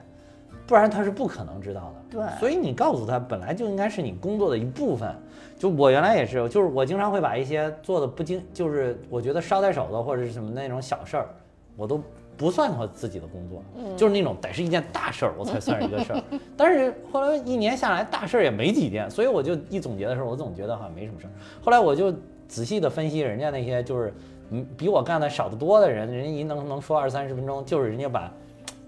不然他是不可能知道的。对所以你告诉他，本来就应该是你工作的一部分。就我原来也是，就是我经常会把一些做的不经，就是我觉得捎带手的或者是什么那种小事儿，我都不算我自己的工作，就是那种得是一件大事儿我才算是一个事儿。(laughs) 但是后来一年下来，大事儿也没几件，所以我就一总结的时候，我总觉得好像没什么事儿。后来我就仔细的分析人家那些就是嗯比我干的少得多的人，人家一能能说二三十分钟，就是人家把。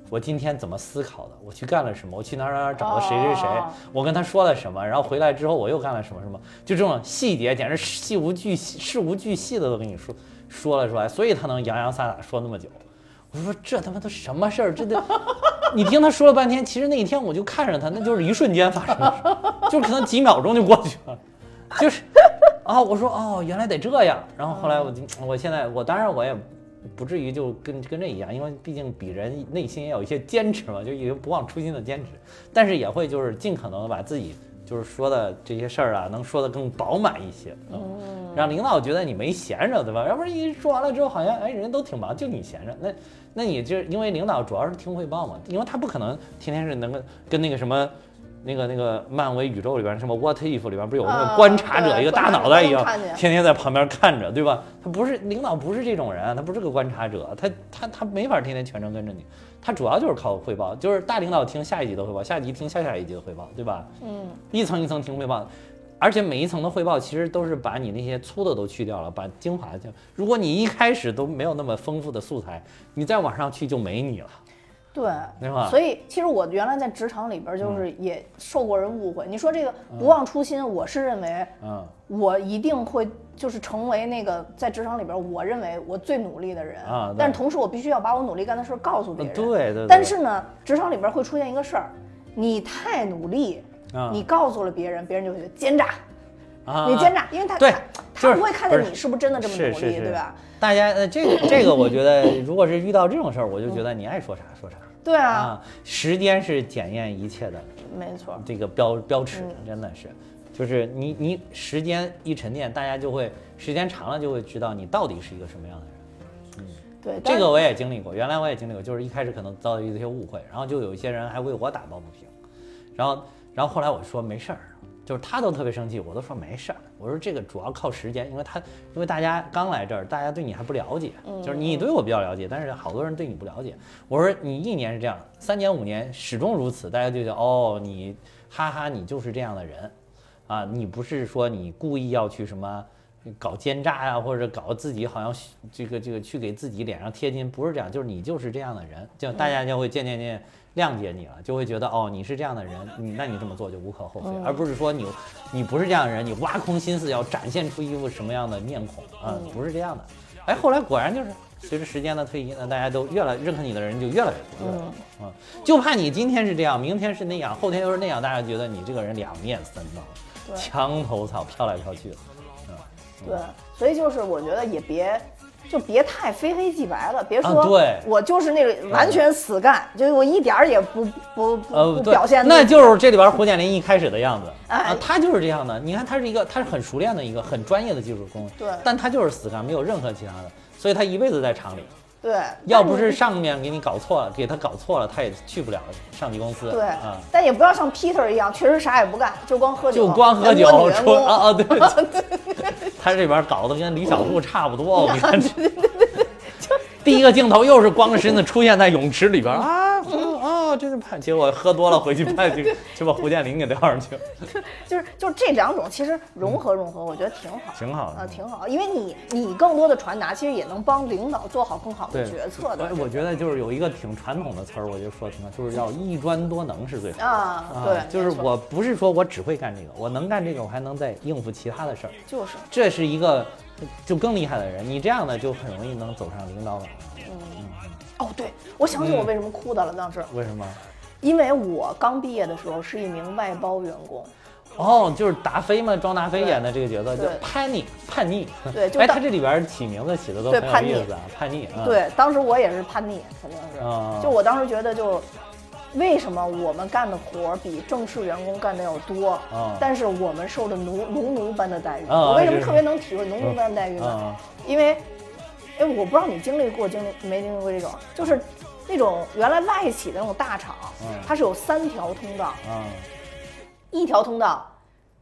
我今天怎么思考的？我去干了什么？我去哪儿哪儿哪找了谁谁谁哦？我跟他说了什么？然后回来之后我又干了什么什么？就这种细节，简直细无巨细、事无巨细的都跟你说说了出来，所以他能洋洋洒洒说那么久。我说这他妈都什么事儿？这得你听他说了半天，其实那一天我就看着他，那就是一瞬间发生的事，就是可能几秒钟就过去了，就是啊，我说哦，原来得这样。然后后来我就，我现在我当然我也不至于就跟跟这一样，因为毕竟比人内心也有一些坚持嘛，就有不忘初心的坚持，但是也会就是尽可能的把自己就是说的这些事儿啊，能说的更饱满一些，嗯，让领导觉得你没闲着，对吧？要不然一说完了之后，好像哎人都挺忙，就你闲着，那那你就因为领导主要是听汇报嘛，因为他不可能天天是能跟跟那个什么。那个那个漫威宇宙里边什么 What If 里边不是有那个啊观察者对一个大脑袋一样天天在旁边看着，对吧？他不是领导，不是这种人，他不是个观察者，他他他没法天天全程跟着你，他主要就是靠汇报，就是大领导听下一级的汇报，下一级听下下一级的汇报，对吧？嗯，一层一层听汇报，而且每一层的汇报其实都是把你那些粗的都去掉了，把精华就。如果你一开始都没有那么丰富的素材，你再往上去就没你了。对，对吧所以其实我原来在职场里边就是嗯也受过人误会。你说这个不忘初心，我是认为嗯我一定会就是成为那个在职场里边我认为我最努力的人啊但是同时我必须要把我努力干的事儿告诉别人。对对对但是呢，职场里边会出现一个事儿，你太努力，啊你告诉了别人，别人就会觉得奸诈，啊，你奸诈，因为他对他他不会看见你是不是真的这么努力，对吧？？大家呃，这个这个，我觉得如果是遇到这种事儿，我就觉得你爱说啥说啥对啊，啊。时间是检验一切的没错。这个标标尺嗯，真的是，就是你你时间一沉淀，大家就会时间长了就会知道你到底是一个什么样的人。对，这个我也经历过，原来我也经历过，就是一开始可能遭遇一些误会，然后就有一些人还为我打抱不平，然后然后后来我说没事儿，就是他都特别生气，我都说没事儿，我说这个主要靠时间，因为他因为大家刚来这儿，大家对你还不了解，就是你对我比较了解，但是好多人对你不了解。我说你一年是这样，三年五年始终如此，大家就觉得哦你哈哈你就是这样的人，啊你不是说你故意要去什么。搞奸诈呀、或者搞自己好像这个这个去给自己脸上贴金，不是这样，就是你就是这样的人，就大家就会渐渐渐谅解你了，就会觉得哦你是这样的人，你那你这么做就无可厚非，而不是说你你不是这样的人，你挖空心思要展现出一副什么样的面孔啊，不是这样的。哎，后来果然就是随着时间的推移呢，大家都越来认可你的人就越来越多，越来越多啊，就怕你今天是这样，明天是那样，后天又是那样，大家觉得你这个人两面三刀，墙头草飘来飘去的。对，所以就是我觉得也别。就别太非黑即白了，别啊说对我就是那个完全死干，就是我一点儿也不不不表现，那就是这里边胡建林一开始的样子哎啊，他就是这样的。你看，他是一个，他是很熟练的一个很专业的技术工，对但他就是死干，没有任何其他的，所以他一辈子在厂里。对，要不是上面给你搞错了，给他搞错了，他也去不了上级公司。对啊，，但也不要像 Peter 一样，确实啥也不干，就光喝酒，就光喝酒啊啊，对，(laughs) 他这边搞得跟李小璐差不多，我看这。(laughs) 第一个镜头又是光着身子出现在泳池里边 (laughs) 啊，嗯啊，这是判，结果喝多了回去判去 (laughs) 就把胡建林给撂上去。了，(laughs) 就是就是这两种其实融合融合，我觉得挺好，挺好的。啊，挺好，因为你你更多的传达，其实也能帮领导做好更好的决策的我我觉得就是有一个挺传统的词儿，我就说挺好，就是要一专多能是最好。啊对，就是我不是说我只会干这个，我能干这个，我还能再应付其他的事儿。就是。这是一个就更厉害的人，你这样的就很容易能走上领导岗。嗯哦，对，我想嗯起我为什么哭的了，当时，为什么？因为我刚毕业的时候是一名外包员工，哦，就是达菲嘛，庄达菲演的这个角色叫叛逆，叛逆。哎，对就当他这里边起名字起的都很有对叛逆意思啊，叛逆啊。，对，当时我也是叛逆，肯定是，啊就我当时觉得就。为什么我们干的活儿比正式员工干的要多？啊。但是我们受的奴农奴般的待遇。我为什么特别能体会农奴般的待遇呢？啊。因为，哎，我不知道你经历过经历没经历过这种，就是那种原来外企的那种大厂，嗯它是有三条通道，啊。一条通道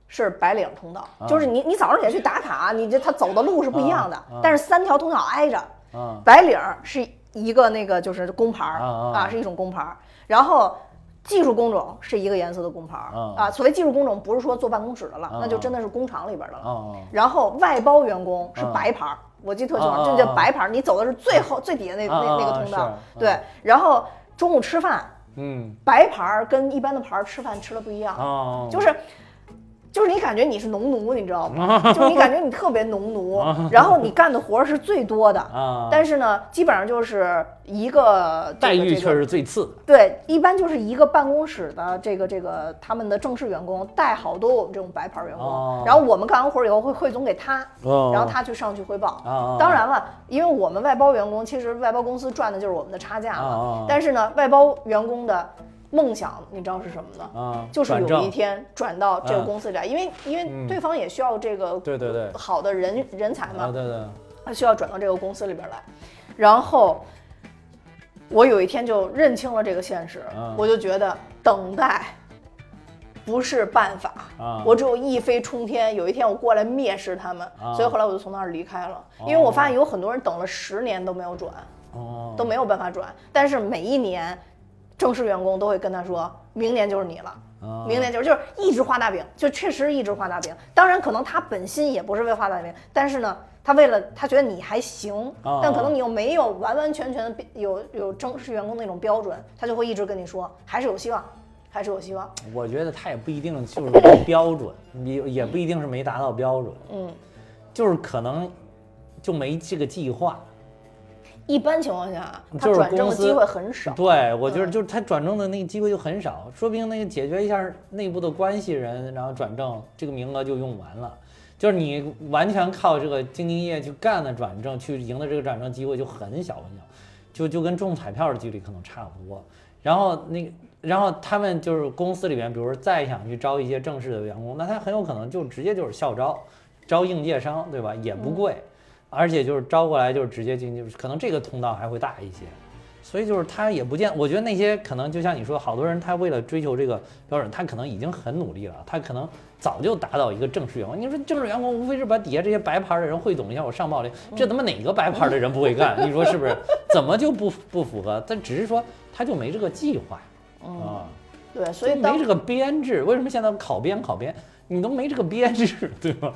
是白领通道，啊。就是你你早上起来去打卡，你这他走的路是不一样的，但是三条通道挨着，啊。白领儿是一个那个就是工牌儿啊。啊是一种工牌儿，然后。技术工种是一个颜色的工牌儿啊啊，所谓技术工种不是说坐办公室的了，啊那就真的是工厂里边的了。啊然后外包员工是啊白牌儿，我记得特清楚，这叫白牌儿，你走的是最后最底下那啊那那个啊通道，对。然后中午吃饭，嗯白牌儿跟一般的牌儿吃饭吃的不一样，哦，就是。就是你感觉你是农奴，你知道吗？(laughs) 就是你感觉你特别农奴，(laughs) 然后你干的活儿是最多的，啊，但是呢，基本上就是一个这个待遇却这个是最次的。对，一般就是一个办公室的这个这个他们的正式员工带好多我们这种白牌员工，哦然后我们干完活儿以后会汇总给他，哦然后他去上去汇报。哦当然了，因为我们外包员工，其实外包公司赚的就是我们的差价嘛。哦但是呢，外包员工的梦想，你知道是什么呢？啊，就是有一天转到这个嗯公司里来，因为因为嗯。对方也需要这个对对对。好的人人才嘛啊，，对对，他需要转到这个公司里边来。然后我有一天就认清了这个现实，嗯我就觉得等待不是办法，啊。我只有一飞冲天。有一天我过来蔑视他们，啊。所以后来我就从那儿离开了，因为我发现有很多人等了十年都没有转，哦，都没有办法转。但是每一年，正式员工都会跟他说，明年就是你了。啊明年就是就是一直画大饼，就确实一直画大饼。当然，可能他本心也不是为画大饼，但是呢，他为了他觉得你还行，啊但可能你又没有完完全全的有有正式员工那种标准，他就会一直跟你说还是有希望，还是有希望。我觉得他也不一定就是没标准，也也不一定是没达到标准，嗯，就是可能就没这个计划。一般情况下，他转正的机会很少。对，我觉得嗯就是他转正的那个机会就很少，说不定那个解决一下内部的关系人，然后转正，这个名额就用完了。就是你完全靠这个兢兢业业去干的转正，去赢得这个转正机会就很小很小，就就跟中彩票的几率可能差不多。然后那个，然后他们就是公司里面，比如说再想去招一些正式的员工，那他很有可能就直接就是校招，招应届生，对吧？也不贵，而且就是招过来就是直接进就是，可能这个通道还会大一些。所以就是他也不见，我觉得那些可能就像你说，好多人他为了追求这个标准，他可能已经很努力了，他可能早就达到一个正式员工。你说正式员工无非是把底下这些白牌的人汇总一下，我上报了，这他妈哪个白牌的人不会干？你说是不是？怎么就不不符合？但只是说他就没这个计划啊，对，所以没这个编制。为什么现在考编考编，你都没这个编制，对吧？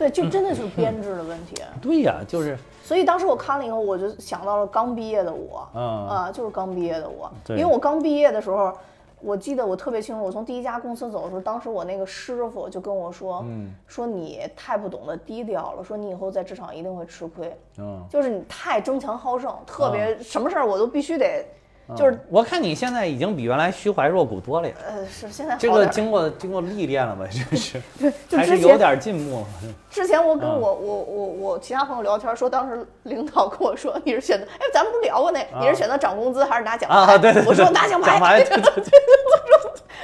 对，就真的是编制的问题。(laughs) 对呀，就是所以当时我看了以后，我就想到了刚毕业的我，嗯啊，就是刚毕业的我。对因为我刚毕业的时候，我记得我特别清楚，我从第一家公司走的时候，当时我那个师傅就跟我说，嗯说你太不懂得低调了，说你以后在职场一定会吃亏，嗯。就是你太争强好胜，特别什么事儿我都必须得，就是我看你现在已经比原来虚怀若谷多了呀。呃是现在好这个。经过经过历练了吧？(laughs) 这是就还是有点进步。(laughs) 之前我跟嗯我、我我我其他朋友聊天说，当时领导跟我说你是选择，哎，咱们不聊过那，你是选择涨工资还是拿奖牌？啊，对对对，我说拿奖牌，奖牌，(laughs) 对对对。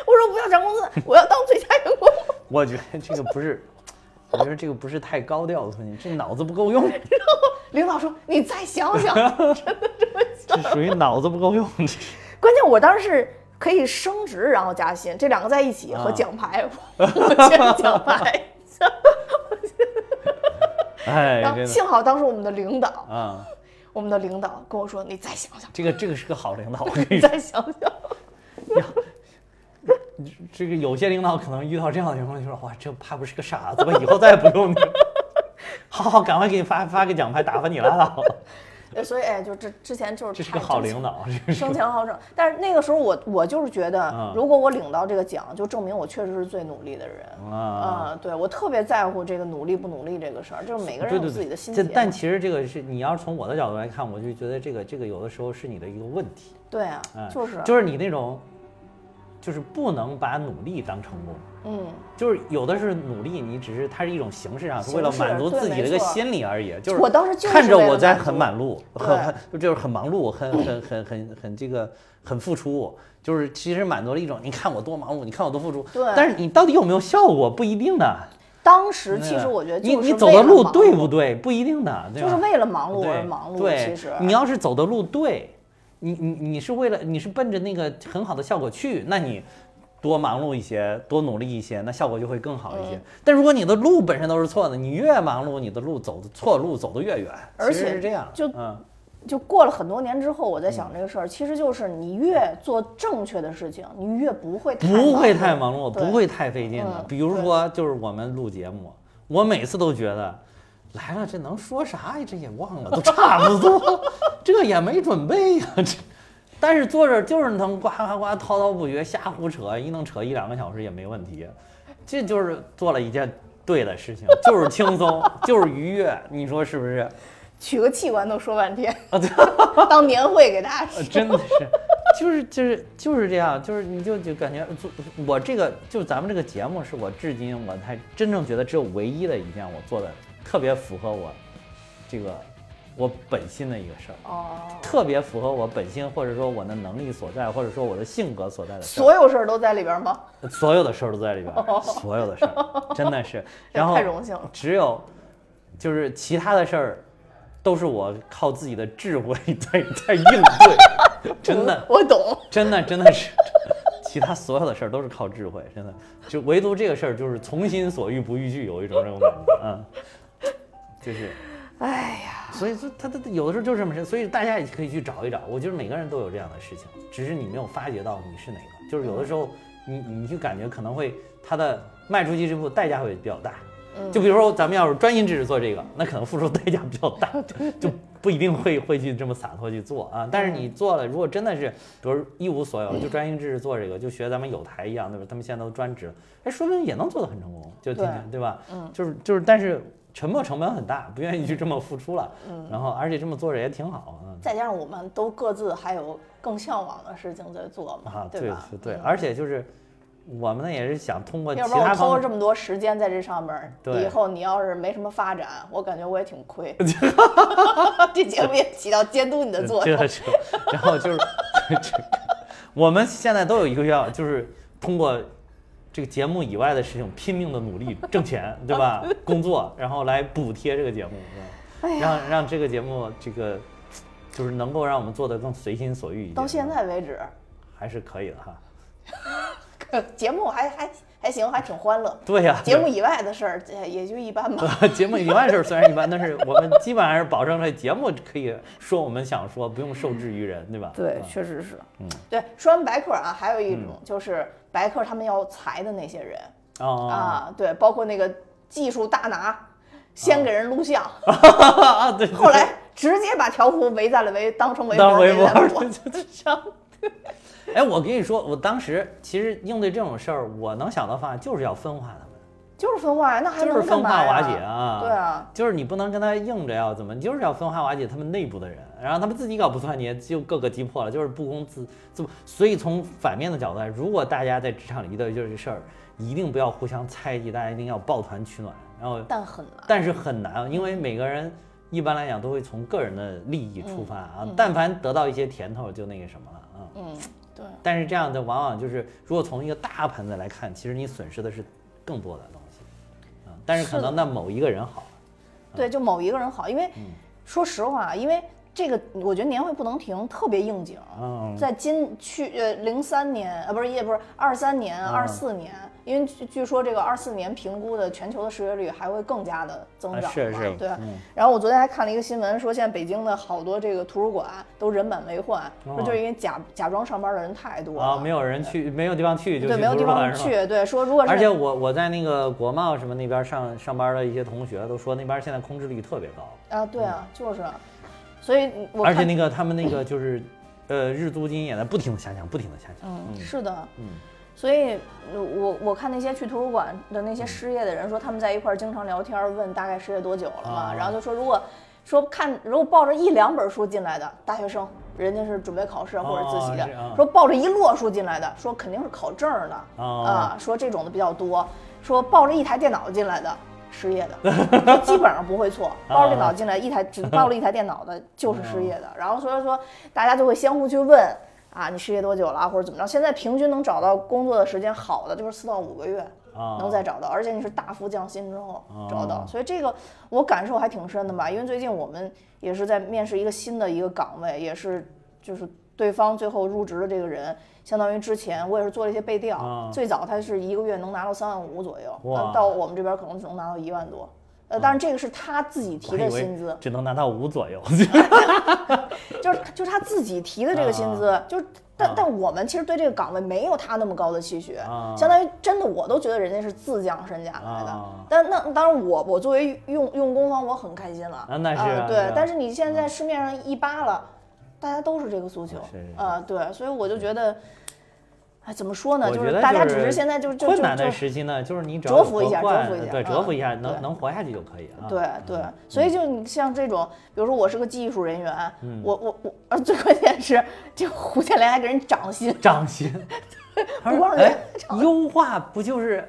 我说不要涨工资，我要当最佳员工。我觉得这个不是，我觉得这个不是太高调的东西，这脑子不够用，(laughs) 领导说你再想想，真的这么想。(laughs) ”这属于脑子不够用。(laughs) 关键我当时是可以升职然后加薪，这两个在一起和啊奖牌，我选奖牌。哎，然后幸好当时我们的领导，啊，我们的领导跟我说你再想想，这个这个是个好领导，你再想想。这个有些领导可能遇到这样的情况就说，哇，这怕不是个傻子吧？以后再也不用你了。(laughs) 好好，赶快给你发发个奖牌，打发你来了。呃所以哎，就这之前就是这是个好领导，这个是争强好胜。但是那个时候我我就是觉得嗯，如果我领到这个奖，就证明我确实是最努力的人。啊。啊，对我特别在乎这个努力不努力这个事儿，就是每个人有自己的心结。但其实这个是你要是从我的角度来看，我就觉得这个这个有的时候是你的一个问题，对啊哎，就是就是你那种，就是不能把努力当成功。嗯，就是有的是努力，你只是它是一种形式上，是为了满足自己的一个心理而已。就是我当时就是看着我在很忙碌，很很就就是很忙碌，很很很很很这个很付出，就是其实满足了一种你看我多忙碌，你看我多付出。对但是你到底有没有效果不一定呢。当时其实我觉得你就是你走的路对不对不一定的，对吧？就是为了忙碌而对忙碌。对，其实你要是走的路对，你你你是为了你是奔着那个很好的效果去，那你多忙碌一些，多努力一些，那效果就会更好一些。嗯但如果你的路本身都是错的，你越忙碌，你的路走的错路走得越远。而且是这样，就嗯，就过了很多年之后，我在想这个事儿，其实就是你越做正确的事情，你越不会太不会太忙碌，不会太费劲的嗯。比如说，就是我们录节目，我每次都觉得。来了，这能说啥呀？这也忘了，都差不多，(laughs) 这也没准备呀、这但是坐这儿就是能呱呱呱滔滔不绝瞎胡扯，一能扯一两个小时也没问题。这就是做了一件对的事情，就是轻松，就是愉悦，你说是不是？取个器官都说半天，啊，对，当年会给大家说。呃真的是，就是就是就是这样，就是你就就感觉做我这个就咱们这个节目是我至今我才真正觉得只有唯一的一件我做的特别符合我这个我本心的一个事儿。哦，特别符合我本心，或者说我的能力所在，或者说我的性格所在的事儿，所有事儿都在里边吗？所有的事儿都在里边儿，所有的事儿真的是。(laughs) 然后太荣幸了。只有就是其他的事儿，都是我靠自己的智慧在在应对，(laughs) 真的我，我懂。真的，真的是。(laughs) 其他所有的事儿都是靠智慧，真的，就唯独这个事儿就是从心所欲不逾矩，有一种这种感觉，嗯，就是。哎呀，所以说他他他有的时候就是这么深，所以大家也可以去找一找。我觉得每个人都有这样的事情，只是你没有发觉到你是哪个。就是有的时候你你就感觉可能会他的迈出去这步代价会比较大。嗯就比如说咱们要是专心致志做这个，那可能付出代价比较大，(laughs) 就不一定会会去这么洒脱去做啊。但是你做了，如果真的是比如一无所有，就专心致志做这个，就学咱们有台一样，对吧？他们现在都专职了，哎，说不定也能做得很成功，就听听，对吧？嗯，就是就是，但是沉没成本很大，不愿意去这么付出了。嗯，然后而且这么做着也挺好啊。再加上我们都各自还有更向往的事情在做嘛，啊，对对吧？对，嗯而且就是我们呢也是想通过其要不然我他方投了这么多时间在这上面，对以后你要是没什么发展，我感觉我也挺亏。(laughs) 这节目也起到监督你的作用。然后就是，(laughs) 我们现在都有一个愿望，就是通过这个节目以外的事情拼命的努力挣钱，(laughs) 对吧？工作，然后来补贴这个节目，哎，让让这个节目这个就是能够让我们做的更随心所欲一点。到现在为止，还是可以的哈。(laughs) 节目还还还行，还挺欢乐。对呀、节目以外的事儿哎也就一般吧。(laughs) 节目以外的事儿虽然一般，但是我们基本上是保证这节目可以说我们想说，不用受制于人，对吧？对，嗯确实是。嗯，对，说完白客啊，还有一种就是白客他们要裁的那些人哦。啊，对，包括那个技术大拿，先给人录像，(laughs) 啊，对，对后来直接把条幅围在了围，当成围当微博围在微博上。(laughs) 哎，我跟你说，我当时其实应对这种事儿，我能想到方案就是要分化他们，就是分化呀，那还就是能干嘛呀分化瓦解啊。对啊，就是你不能跟他硬着要怎么，你就是要分化瓦解他们内部的人，然后他们自己搞不团结，就各个击破了，就是不攻自自。所以从反面的角度来，如果大家在职场里遇到就是这事儿，一定不要互相猜忌，大家一定要抱团取暖。然后，但很难。但是很难，因为每个人一般来讲都会从个人的利益出发啊，嗯但凡得到一些甜头，就那个什么了啊。嗯，对，但是这样的往往就是，如果从一个大盘子来看，其实你损失的是更多的东西，啊，但是可能那某一个人好，对，就某一个人好，因为嗯说实话，因为这个我觉得年会不能停特别应景。嗯，在今去呃零三年啊不是也不是二三年嗯二四年，因为据据说这个二四年评估的全球的失业率还会更加的增长嘛，啊是是对。嗯然后我昨天还看了一个新闻，说现在北京的好多这个图书馆都人满为患，说就是因为假假装上班的人太多了没有人去，没有地方去，就对没有地方。去，对说如果是而且我我在那个国贸什么那边上上班的一些同学都说，那边现在空置率特别高，啊对啊就是，所以我而且看那个他们那个就是，呃，日租金也在不停的下降，不停的下降。嗯是的嗯。所以，呃我我看那些去图书馆的那些失业的人说，他们在一块儿经常聊天，问大概失业多久了嘛，啊。然后就说如果说看如果抱着一两本书进来的大学生，人家是准备考试或者自习的；说抱着一摞书进来的，说肯定是考证儿的、哦。啊，说这种的比较多；说抱着一台电脑进来的。失业的，说基本上不会错。(laughs) 抱着电脑进来，一台只抱了一台电脑的，(laughs) 就是失业的。然后所以说，大家就会相互去问啊，你失业多久了，或者怎么着？现在平均能找到工作的时间好的就是四到五个月，啊，能再找到，而且你是大幅降薪之后找到，哦所以这个我感受还挺深的吧。因为最近我们也是在面试一个新的一个岗位，也是就是对方最后入职的这个人，相当于之前我也是做了一些背调，啊。最早他是一个月能拿到三万五左右，到我们这边可能只能拿到一万多。呃，当然这个是他自己提的薪资，只能拿到五左右。(laughs) 就是就是他自己提的这个薪资，就是但啊。但我们其实对这个岗位没有他那么高的期许，啊。相当于真的我都觉得人家是自降身价来的。啊。但那当然我我作为用用工方我很开心了，啊那是啊是啊，对但是你现在市面上一扒了，大家都是这个诉求是是是啊，对，所以我就觉得。哎，怎么说呢？就是大家只是现在就就就困难的就时期呢，就是你只要有蛰伏一下蛰伏一下对，嗯蛰伏一下，能能活下去就可以啊。对对，所以就你像这种，比如说我是个技术人员，嗯我我我，而，最关键是这胡建良还给人涨薪，涨薪，不光是哎，优化不就是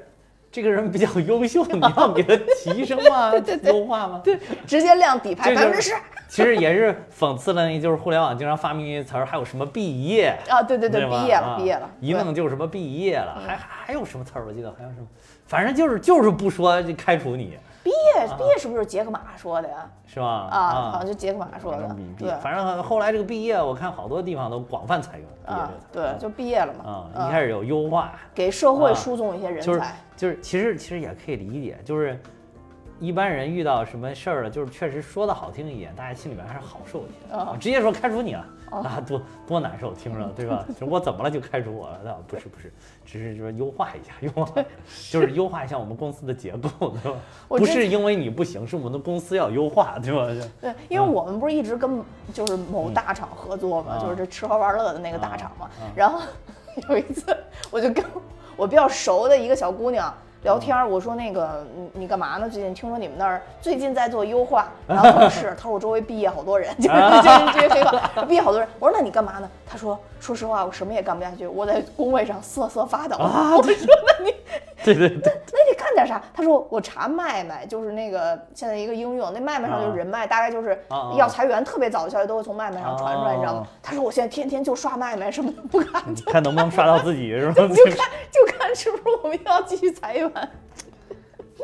这个人比较优秀，(laughs) 你要给他提升吗？优化吗？对，直接亮底牌百分之十其实也是讽刺了，那就是互联网经常发明一词儿，还有什么毕业。啊，对对对，吧？毕业了啊毕业了，一对弄就是什么毕业了，还还有什么词儿？我记得还有什么，反正就是就是不说就开除你，毕业毕业是不是杰克马说的呀？是吧？啊，好像就杰克马说的对。反正后来这个毕业，我看好多地方都广泛采用啊。对，就毕业了嘛，啊，嗯。一开始有优化，给社会啊。输送一些人就是才，就是其实其实也可以理解，就是一般人遇到什么事儿了，就是确实说的好听一点，大家心里边还是好受一些。啊啊直接说开除你了，啊，多多难受，听着 (laughs) 对吧？就我怎么了就开除我了？那不是不是，(laughs) 只是说优化一下，优化 (laughs) 就是优化一下我们公司的结构，对吧？不是因为你不行，是我们的公司要优化，对吧？对，因为我们不是一直跟就是某大厂合作嘛，嗯就是这吃喝玩乐的那个大厂嘛。然后有一次，我就跟我比较熟的一个小姑娘聊天儿，我说那个你你干嘛呢？最近听说你们那儿最近在做优化，然后她说是，他说我周围毕业好多人，(laughs) 就是就是这些黑话，毕业好多人。我说那你干嘛呢？他说说实话，我什么也干不下去，我在工位上瑟瑟发抖。啊我说那你 (laughs) 对对对，那你干点啥？他说我查麦麦，就是那个现在一个应用，那麦麦上就是人脉，大概就是要裁员，特别早的消息都会从麦麦上传出来，你知道吗啊？他说我现在天天就刷麦麦，什么都不干，就看能不能刷到自己是吧？(laughs) 就看就看是不是我们要继续裁员。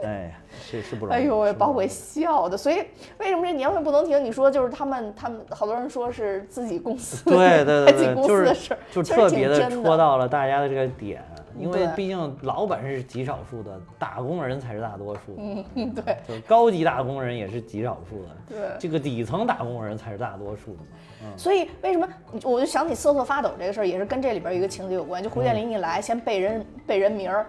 哎呀，是是不容易。哎呦喂，把我给笑的。所以为什么这年会不能停？你说就是他们他们好多人说是自己公司对对 (laughs) 自己对对，就是公司的事儿，就特别的戳到了大家的这个点，因为毕竟老板是极少数的，打工人才是大多数。嗯，对就是高级打工人也是极少数的，对。这个底层打工人才是大多数的嘛。所以为什么我就想起瑟瑟发抖这个事儿，也是跟这里边有一个情节有关。就胡建林一来，先背人背人名儿，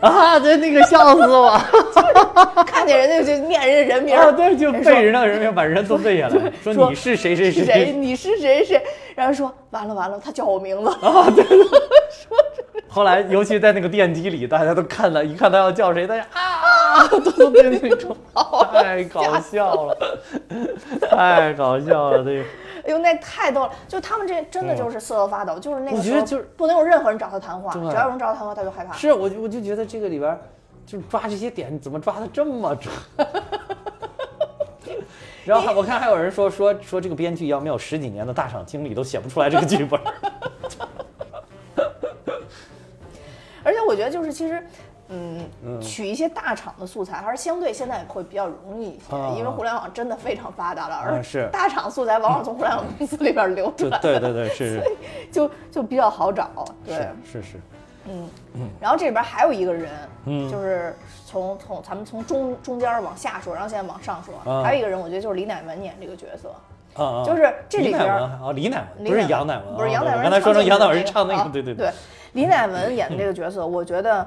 啊，这那个笑死我！(laughs) 看见人家就念人家人名儿，啊，对，就背人的人名把人都背下来，说说你是谁谁是谁？你是谁谁？然后说完了完了，他叫我名字，(laughs) 后来，尤其在那个电梯里，大家都看了，一看他要叫谁，大家 (laughs) 啊，都从电梯里冲，太搞笑了，太搞笑了，这个。哎呦那太逗了！就他们这真的就是瑟瑟发抖，就是那个我觉得就是不能有任何人找他谈话，只要有人找他谈话，他就害怕。是，我就我就觉得这个里边，就是抓这些点，怎么抓的这么准？(laughs) 然后还我看还有人说说说这个编剧要没有十几年的大厂经历都写不出来这个剧本而且我觉得就是其实。嗯，嗯。取一些大厂的素材还是相对现在会比较容易一些，啊。因为互联网真的非常发达了，啊而是。大厂素材往往从互联网公司里边流出对来，对对对，是 (laughs) 就就比较好找。对，是是嗯，然后这里边还有一个人，嗯。就是从从咱们从中中间往下说，然后现在往上说，啊。还有一个人，我觉得就是李乃文演这个角色，就是这里李乃边文啊，李乃文不是杨乃文啊，不是杨乃文，我刚才说成杨乃文是是唱那啊个，对对。对，李乃文演的这个角色，我觉得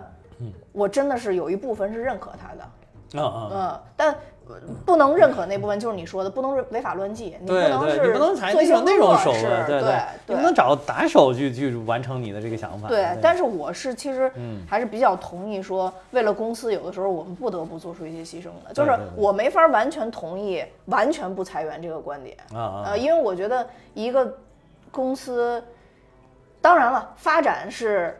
我真的是有一部分是认可他的，啊啊，嗯，但呃不能认可那部分就是你说的，不能违法乱纪，你不能是你不能采做一些那种那种手事段，对对你不能找打手去去完成你的这个想法。对，但是我是其实嗯。还是比较同意说，为了公司，有的时候我们不得不做出一些牺牲的。就是我没法完全同意完全不裁员这个观点，啊啊。呃，因为我觉得一个公司，当然了，发展是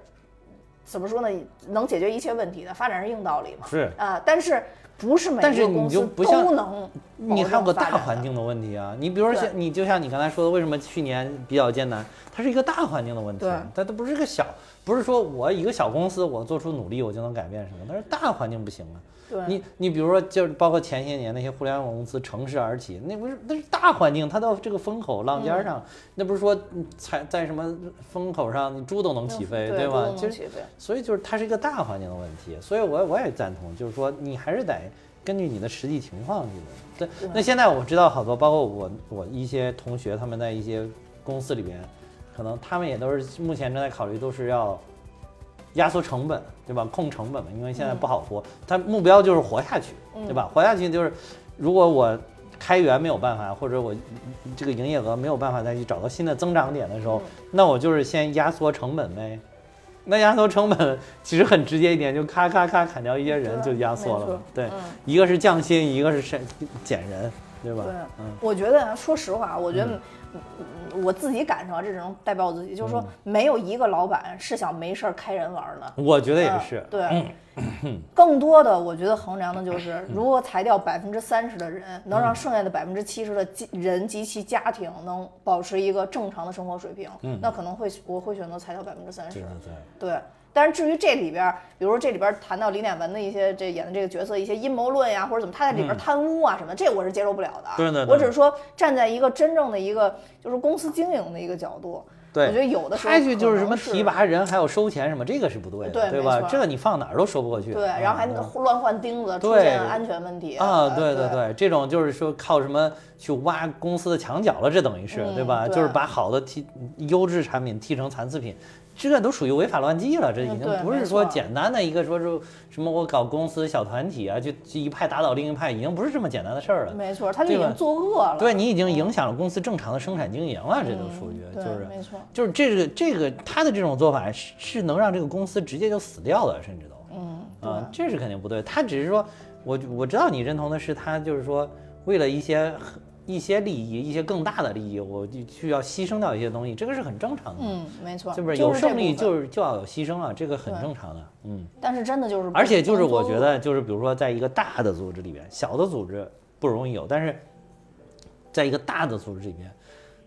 怎么说呢？能解决一切问题的，发展是硬道理嘛。是啊，但是不是每但是你个公司都能你还有个大环境的问题啊，你比如说像你就像你刚才说的，为什么去年比较艰难？它是一个大环境的问题对，它它不是个小，不是说我一个小公司我做出努力我就能改变什么，但是大环境不行啊。对你你比如说，就是包括前些年那些互联网公司乘势而起，那不是那是大环境，它到这个风口浪尖上，那不是说嗯踩在什么风口上，你猪都能起飞，对吧？都能其实起飞所以就是它是一个大环境的问题，所以我我也赞同，就是说你还是得根据你的实际情况去的。对，那现在我知道好多，包括我我一些同学，他们在一些公司里边，可能他们也都是目前正在考虑，都是要压缩成本，对吧？控成本嘛，因为现在不好活，他目标就是活下去，对吧？活下去就是，如果我开源没有办法，或者我这个营业额没有办法再去找到新的增长点的时候，那我就是先压缩成本呗。那压缩成本其实很直接一点，就咔咔咔砍掉一些人就压缩了嘛。对，嗯一个是降薪，一个是减减人，对吧？对嗯，我觉得啊说实话，我觉得、嗯我自己感受啊，这只能代表我自己，就是说没有一个老板是想没事儿开人玩儿的。我觉得也嗯是。对，(clears throat) 更多的我觉得衡量的就是，如何裁掉百分之三十的人，能让剩下的百分之七十的人及其家庭能保持一个正常的生活水平，那可能会我会选择裁掉百分之三十对。但是至于这里边儿，比如说这里边儿谈到李乃文的一些这演的这个角色一些阴谋论呀，或者怎么他在里边儿贪污啊什么的，这我是接受不了的。对对对我只是说站在一个真正的一个就是公司经营的一个角度，对，我觉得有的时候他去就是什么提拔人还有收钱什么，这个是不对的，对吧？这个你放哪儿都说不过去。对，然后还那嗯个乱换钉子，出现安全问题啊，对对对，这种就是说靠什么去挖公司的墙角了，这等于是、嗯对吧？对就是把好的替优质产品替成残次品，这都属于违法乱纪了。这已经不是说简单的一个说是什么我搞公司小团体啊，就就一派打倒另一派，已经不是这么简单的事儿了。没错，他就已经作恶了。对你已经影响了公司正常的生产经营了，这都属于对就是没错就是这个这个他的这种做法是是能让这个公司直接就死掉的，甚至都。嗯，啊，这是肯定不对。他只是说，我我知道你认同的是他就是说，为了一些一些利益，一些更大的利益，我就需要牺牲掉一些东西，这个是很正常的。嗯，没错，是不是有胜利就是就要有牺牲啊？这个很正常的。嗯，但是真的就是，而且就是我觉得就是比如说在一个大的组织里边，小的组织不容易有，但是在一个大的组织里边。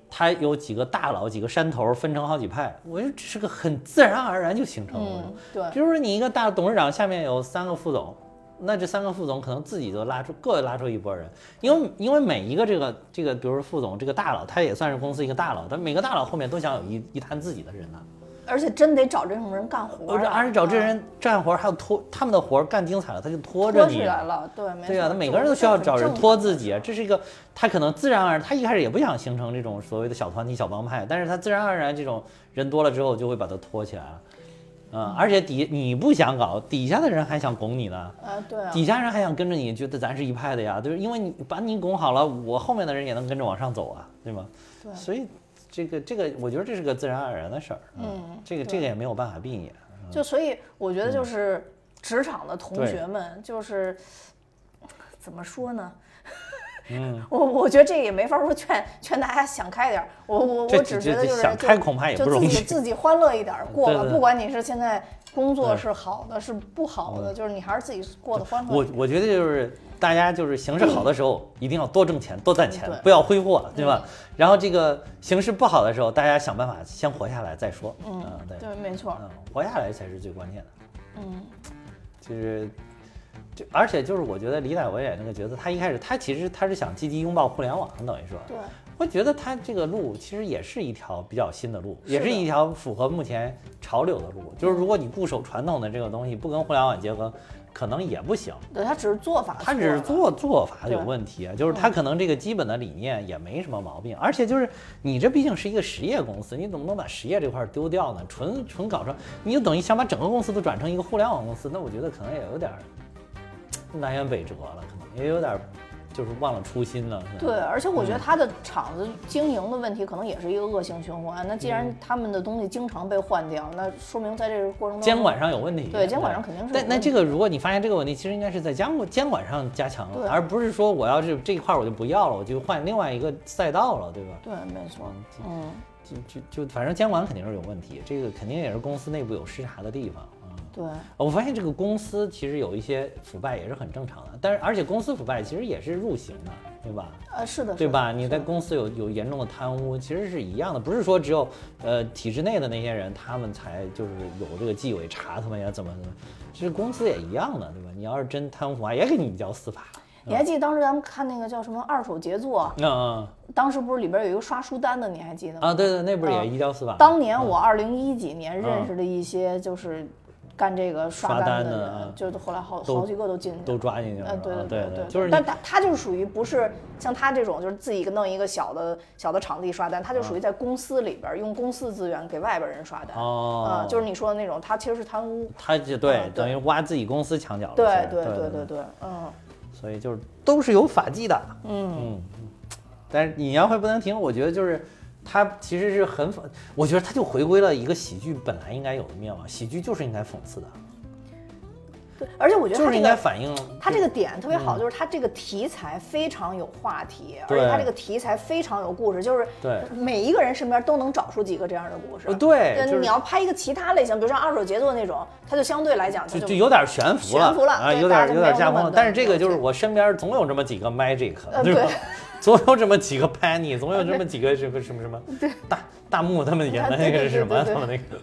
他有几个大佬，几个山头分成好几派，我觉得这是个很自然而然就形成了。嗯，对，比如说你一个大董事长下面有三个副总，那这三个副总可能自己就拉出各拉出一波人，因为因为每一个这个这个，比如说副总这个大佬，他也算是公司一个大佬，但每个大佬后面都想有一一摊自己的人呢、而且真得找这种人干活儿啊，而而且找这啊人干活，还有拖他们的活儿干精彩了，他就拖着你拖起。来了，对，没对呀、错他每个人都需要找人拖自己，这是一个他可能自然而然，他一开始也不想形成这种所谓的小团体、小帮派，但是他自然而然这种人多了之后，就会把他拖起来了，嗯，而且底你不想搞，底下的人还想拱你呢，啊，对啊，底下人还想跟着你，觉得咱是一派的呀，就是因为你把你拱好了，我后面的人也能跟着往上走啊，对吗？对所以这个这个，我觉得这是个自然而然的事儿，嗯这个这个也没有办法避免，就所以我觉得嗯就是职场的同学们，就是怎么说呢？嗯，我我觉得这个也没法说劝劝大家想开点儿，我我我只觉得就是想开恐怕也就不容易自己自己欢乐一点过吧，不管你是现在工作是好的是不好的，就是你还是自己过得欢乐我。我觉得就是大家就是形势好的时候，一定要多挣钱，多赚钱，不要挥霍，对吧？然后这个形势不好的时候，大家想办法先活下来再说，嗯对，对，没错，嗯，活下来才是最关键的。嗯，就是，就而且就是我觉得李乃文演那个角色，他一开始他其实他是想积极拥抱互联网，等于说，对，我觉得他这个路其实也是一条比较新的路，是也是一条符合目前潮流的路。就是如果你固守传统的这个东西，不跟互联网结合，可能也不行。对他只是做法，他只是做做法有问题啊，就是他可能这个基本的理念也没什么毛病，而且就是你这毕竟是一个实业公司，你怎么能把实业这块儿丢掉呢？纯纯搞成，你就等于想把整个公司都转成一个互联网公司，那我觉得可能也有点儿南辕北辙了，可能也有点就是忘了初心了。对，而且我觉嗯得他的厂子经营的问题可能也是一个恶性循环。那既然嗯他们的东西经常被换掉，那说明在这个过程中监管上有问题。对监管上肯定是有但那这个，如果你发现这个问题，其实应该是在监管监管上加强了，而不是说我要是这一块儿我就不要了，我就换另外一个赛道了，对吧？对，没错，嗯，就就就反正监管肯定是有问题，这个肯定也是公司内部有失察的地方啊。对，我发现这个公司其实有一些腐败也是很正常的，但是而且公司腐败其实也是入刑的，对吧？呃，是的，对吧？你在公司有有严重的贪污，其实是一样的，不是说只有呃体制内的那些人他们才就是有这个纪委查他们呀怎么怎么，其实公司也一样的，对吧？你要是真贪污腐败，也给你交司法。你还记得当时咱们看那个叫什么二手杰作？嗯嗯当时不是里边有一个刷书单的，你还记得吗？啊，对对，那不是也嗯移交司法吗？当年我二零一几年认嗯识的一些就是干这个刷刷单的就是后来好好几个都进去了，都抓进去了嗯，对对对对就是但他他就是属于不是像他这种，就是自己弄一个小的小的场地刷单，他就属于在公司里边儿用公司资源给外边人刷单，哦。嗯，就是你说的那种，他其实是贪污，他就对嗯对。等于挖自己公司墙角了。对对对对对对，嗯。所以就是都是有法纪的。嗯，嗯，但是你要会不能停，我觉得就是他其实是很讽，我觉得他就回归了一个喜剧本来应该有的面貌，喜剧就是应该讽刺的，对，而且我觉得就是应他这个。该反映他这个点特别好，就是他这个题材非常有话题，而且他这个题材非常有故事，就是对每一个人身边都能找出几个这样的故事呃。对就是你要拍一个其他类型，比如像二手杰作那种，它就相对来讲它就就有点悬浮了，悬浮了啊，有点有点架空了。但是这个就是我身边总有这么几个 magic，呃 (laughs) 对吧对？总有这么几个 Penny，总有这么 (laughs) 几个这个什么什么大大木他们演的那个是什么？对对对对他们那个。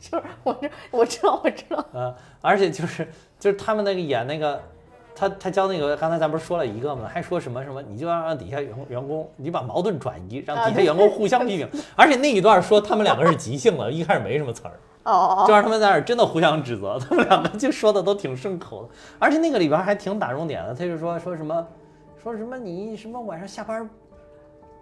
就是我知我知道我知道，啊，而且就是就是他们那个演那个，他他教那个，刚才咱不是说了一个吗？还说什么什么，你就要让底下员工员工，你把矛盾转移，让底下员工互相批评。而且那一段说他们两个是即兴的，一开始没什么词儿，哦哦就让他们在那儿真的互相指责，他们两个就说的都挺顺口的。而且那个里边还挺打重点的，他就说说什么说什么你什么晚上下班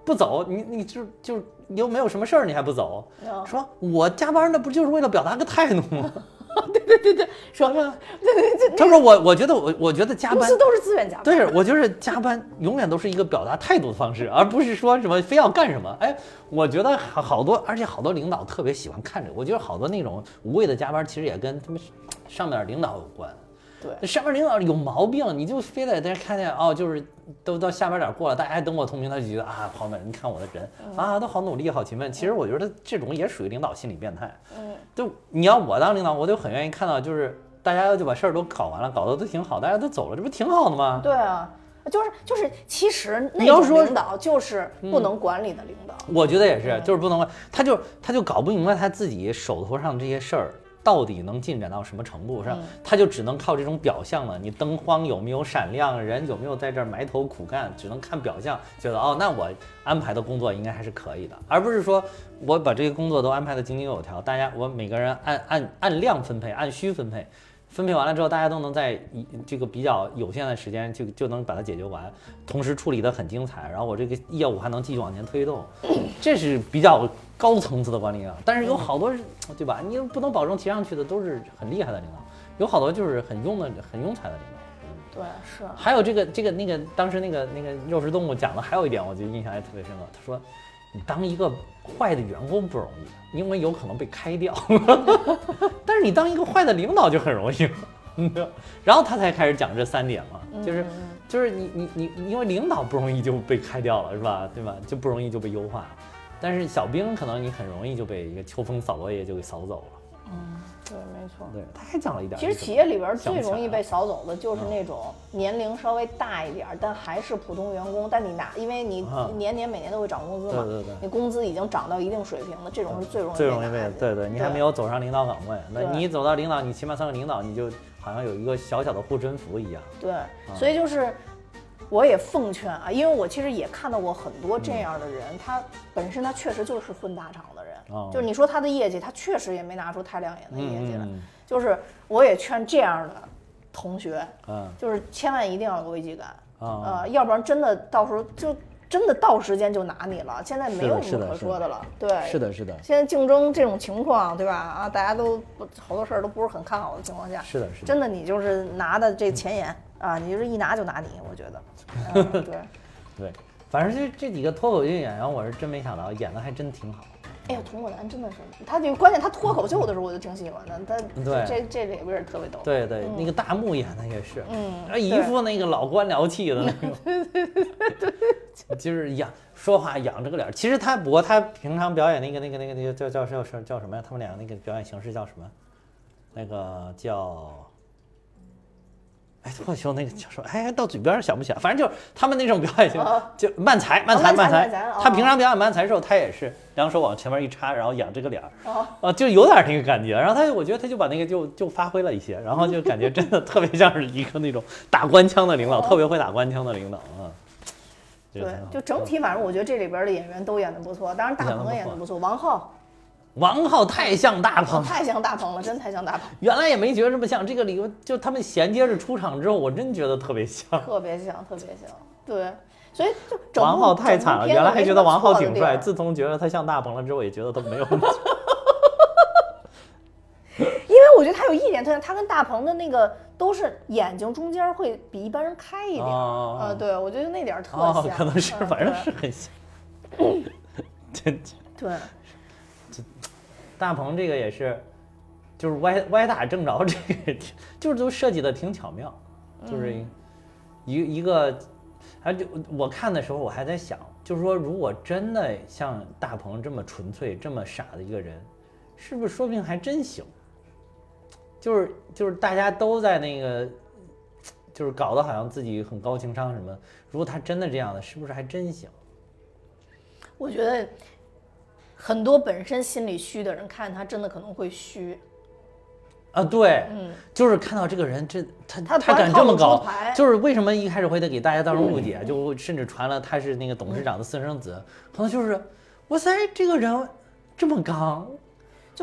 不走，你你就就你又没有什么事儿，你还不走？哦，说我加班那不就是为了表达个态度吗？(laughs) 对对对对说说对对对，他说我我觉得我我觉得加班都是自愿加班。对，我就是加班永远都是一个表达态度的方式，而不是说什么非要干什么。哎，我觉得好好多，而且好多领导特别喜欢看这个。我觉得好多那种无谓的加班，其实也跟他们上面领导有关。对上面领导有毛病，你就非得在这看见哦，就是都到下班点过了，大家还灯火通明，他就觉得啊，朋友们，你看我的人啊，都好努力，好勤奋。其实我觉得这种也属于领导心理变态。嗯，就你要我当领导，我就很愿意看到，就是大家就把事儿都搞完了，搞得都挺好，大家都走了，这不挺好的吗？对啊，就是就是，其实那你要说种领导就是不能管理的领导。我觉得也是，就是不能管，他就他就搞不明白他自己手头上这些事儿到底能进展到什么程度是吧，他就只能靠这种表象了。你灯光有没有闪亮，人有没有在这儿埋头苦干，只能看表象，觉得哦，那我安排的工作应该还是可以的，而不是说我把这些工作都安排的井井有条，大家我每个人按按按量分配，按需分配。分配完了之后，大家都能在一这个比较有限的时间就就能把它解决完，同时处理得很精彩，然后我这个业务还能继续往前推动，这是比较高层次的管理啊。但是有好多是，对吧？你不能保证提上去的都是很厉害的领导，有好多就是很庸的、很庸才的领导。对，是还有这个这个那个当时那个那个肉食动物讲的还有一点，我觉得印象还特别深刻。他说，你当一个坏的员工不容易，因为有可能被开掉，(laughs) 但是你当一个坏的领导就很容易。(laughs) 然后他才开始讲这三点嘛，就是就是你你你你因为领导不容易就被开掉了是吧？对吧？就不容易就被优化，但是小兵可能你很容易就被一个秋风扫落叶就给扫走了。嗯，对，没错。对，他还讲了一点，其实企业里边最容易被扫走的就是嗯那种年龄稍微大一点儿，但还是普通员工，但你拿，因为你啊。年年每年都会涨工资嘛，对对对。你工资已经涨到一定水平了，这种是最容易最容易被对对，你还没有走上领导岗位，那你一走到领导，你起码算个领导，你就好像有一个小小的护身符一样。对，所以就是我也奉劝啊，因为我其实也看到过很多嗯这样的人，他本身他确实就是混大厂的人，哦就是你说他的业绩，他确实也没拿出太亮眼的业绩来。嗯就是我也劝这样的同学，嗯就是千万一定要有危机感，啊呃，要不然真的到时候就真的到时间就拿你了。现在没有什么可说的了，对，是。的，是的，现在竞争这种情况，对吧？啊，大家都不好多事儿都不是很看好的情况下，是的，是的。真的你就是拿的这前沿啊，你就是一拿就拿你，我觉得，(laughs) 嗯、对。对，反正这这几个脱口秀演员，我是真没想到演的还真挺好。哎呀，童果兰真的是，他就关键他脱口秀的时候我就挺喜欢的，他对这这里边儿特别逗。对对，那个大木演的也是，嗯啊一副那个老官僚气的那种，(laughs) 对对对 (laughs) 就是养说话仰着个脸。其实他不过他平常表演那个那个那个那个叫叫叫叫叫什么呀？他们俩那个表演形式叫什么？那个叫。哎，脱口秀那个叫什么？哎，到嘴边儿想不起来，反正就是他们那种表演就慢才慢才慢才他平常表演慢才的时候，他也是两手往前面一插，然后仰这个脸儿，哦啊，就有点那个感觉。然后他，我觉得他就把那个就就发挥了一些，然后就感觉真的特别像是一个那种打官腔的领导，特别会打官腔的领导啊。对，就整体反正我觉得这里边的演员都演得不错，当然大鹏也演得不错，王浩王浩太像大鹏，太像大鹏了，真太像大鹏，原来也没觉得这么像。这个理由就他们衔接着出场之后，我真觉得特别像。特别像，特别像，对，所以就整王浩太惨了，原来还觉得王浩挺帅，自从觉得他像大鹏了之后，也觉得他没有。方因为我觉得他有一点特点，他跟大鹏的那个都是眼睛中间会比一般人开一点啊，哦呃，对我觉得那点儿特哦像，，可能是，嗯反正是很像。真对，大鹏这个也是，就是歪歪打正着，这个挺就是都设计的挺巧妙，就是嗯一一个，还就我看的时候我还在想，就是说如果真的像大鹏这么纯粹、这么傻的一个人，是不是说不定还真行？就是就是大家都在那个，就是搞得好像自己很高情商什么，如果他真的这样的，是不是还真行？我觉得很多本身心里虚的人，看他真的可能会虚，啊，对，嗯，就是看到这个人，这他他敢这么搞，就是为什么一开始会得给大家造成误解，就甚至传了他是那个董事长的私生子，可能就是，哇塞，这个人这么刚，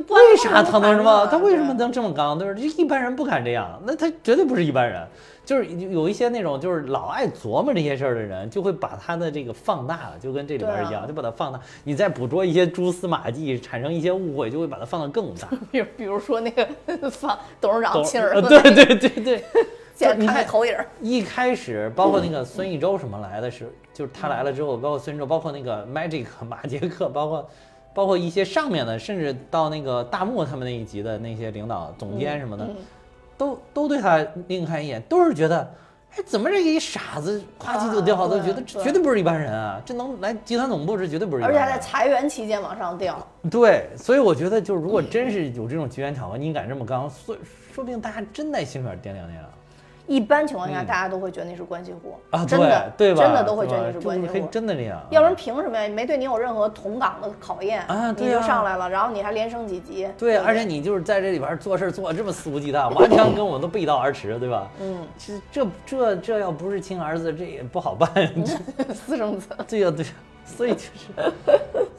为啥他能什么？啊他为什么能这么刚？就是一般人不敢这样，那他绝对不是一般人。就是有一些那种就是老爱琢磨这些事儿的人，就会把他的这个放大了，就跟这里边儿一样，啊就把它放大。你再捕捉一些蛛丝马迹，产生一些误会，就会把它放得更大。(laughs) 比如比如说那个 (laughs) 放董事长懂亲儿子，呃对对对对，现在你看看投影儿，一开始包括那个孙艺洲什么来的是，就是他来了之后，包括孙艺洲，包括那个 Magic 马杰克，包括包括一些上面的，甚至到那个大木他们那一级的那些领导、总监什么的，嗯都都对他另看一眼，都是觉得。哎，怎么这一傻子夸叽就掉，啊都觉得这绝对不是一般人啊！这能来集团总部，这绝对不是一般人。而且还在裁员期间往上调。对，所以我觉得，就是如果真是有这种机缘巧合，你敢这么刚，说说不定大家真在心里面掂量掂量。一般情况下，嗯大家都会觉得你是关系户啊，真的对对吧？真的都会觉得你是关系户。真的这样，要不然凭什么呀？没对你有任何同岗的考验啊你就上来了，然后你还连升几级？对，而且你就是在这里边做事做的这么肆无忌惮，完全跟我们都背道而驰，对吧？嗯，其实这这这要不是亲儿子，这也不好办。(laughs) 私生子。(laughs) 对呀、对呀、所以就是，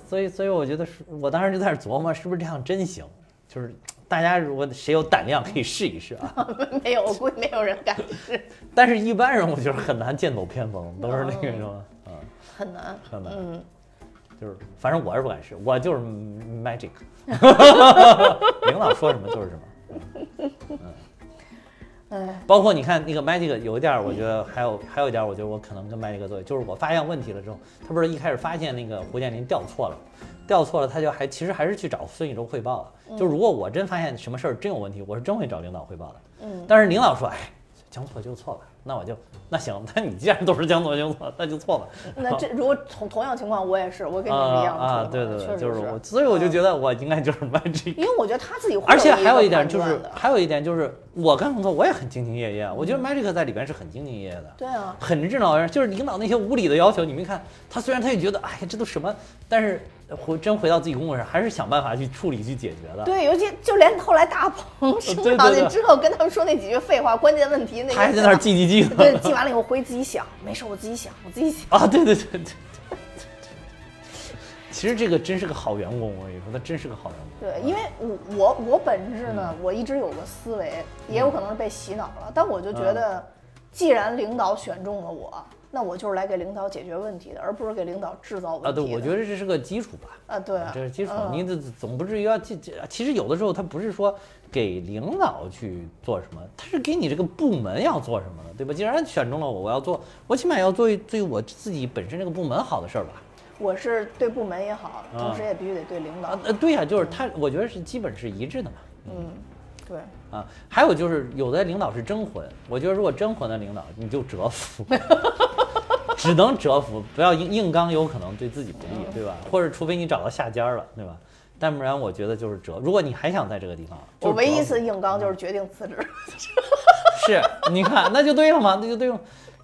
所以所以我觉得是，我当时就在那琢磨，是不是这样真行？就是大家如果谁有胆量，可以试一试啊。(laughs) 没有，我估计没有人敢试，但是一般人我觉得很难剑走偏锋，都是那个什么，啊，很难。很难。嗯，就是反正我是不敢试，我就是 magic，(laughs) 领导说什么就是什么。嗯哎，包括你看那个 Magic 有一点，我觉得还有还有一点，我觉得我可能跟 Magic 做，就是我发现问题了之后，他不是一开始发现那个胡建林调错了，调错了，他就还其实还是去找孙艺洲汇报了。就如果我真发现什么事儿真有问题，我是真会找领导汇报的。嗯，但是领导说，哎，将错就错吧，那我就那行，那你既然都是将错就错，那就错吧。(laughs) 那这 (laughs) 如果同同样情况，我也是，我跟你是一样啊啊，对对对，就是我，所以我就觉得我应该就是 Magic。因为我觉得他自己会而且还有一点就是还有一点就是，我干工作我也很兢兢业业，我觉得 Magic 在里边是很兢兢业业的。对啊，很智脑人，就是领导那些无理的要求，你没看他虽然他也觉得，哎呀，这都什么，但是回真回到自己工作上，还是想办法去处理去解决的。对，尤其就连后来大鹏升上去之后，跟他们说那几句废话，关键问题那个他还在那儿记记记对，记完了以后回自己想，没事，我自己想，我自己想。啊，对对对对对。其实这个真是个好员工，我跟你说，他真是个好员工。对，因为我我我本质呢，嗯我一直有个思维，也有可能是被洗脑了，但我就觉得，既然领导选中了我，那我就是来给领导解决问题的，而不是给领导制造问题的。啊，对，我觉得这是个基础吧。啊，对啊，这是基础，嗯你这总不至于要这这。其实有的时候他不是说给领导去做什么，他是给你这个部门要做什么的，对吧？既然选中了我，我要做，我起码要做对我自己本身这个部门好的事儿吧。我是对部门也好，啊同时也必须得对领导啊。，呃，对呀、就是他，我觉得是基本是一致的嘛。嗯，对，啊，还有就是有的领导是征婚，我觉得如果征婚的领导，你就折服，(laughs) 只能折服，不要硬硬刚，有可能对自己不利，对吧？或者除非你找到下家了，对吧？但不然，我觉得就是折。如果你还想在这个地方，就我唯一一次硬刚就是决定辞职。(laughs) 是，你看那就对了嘛，那就对了。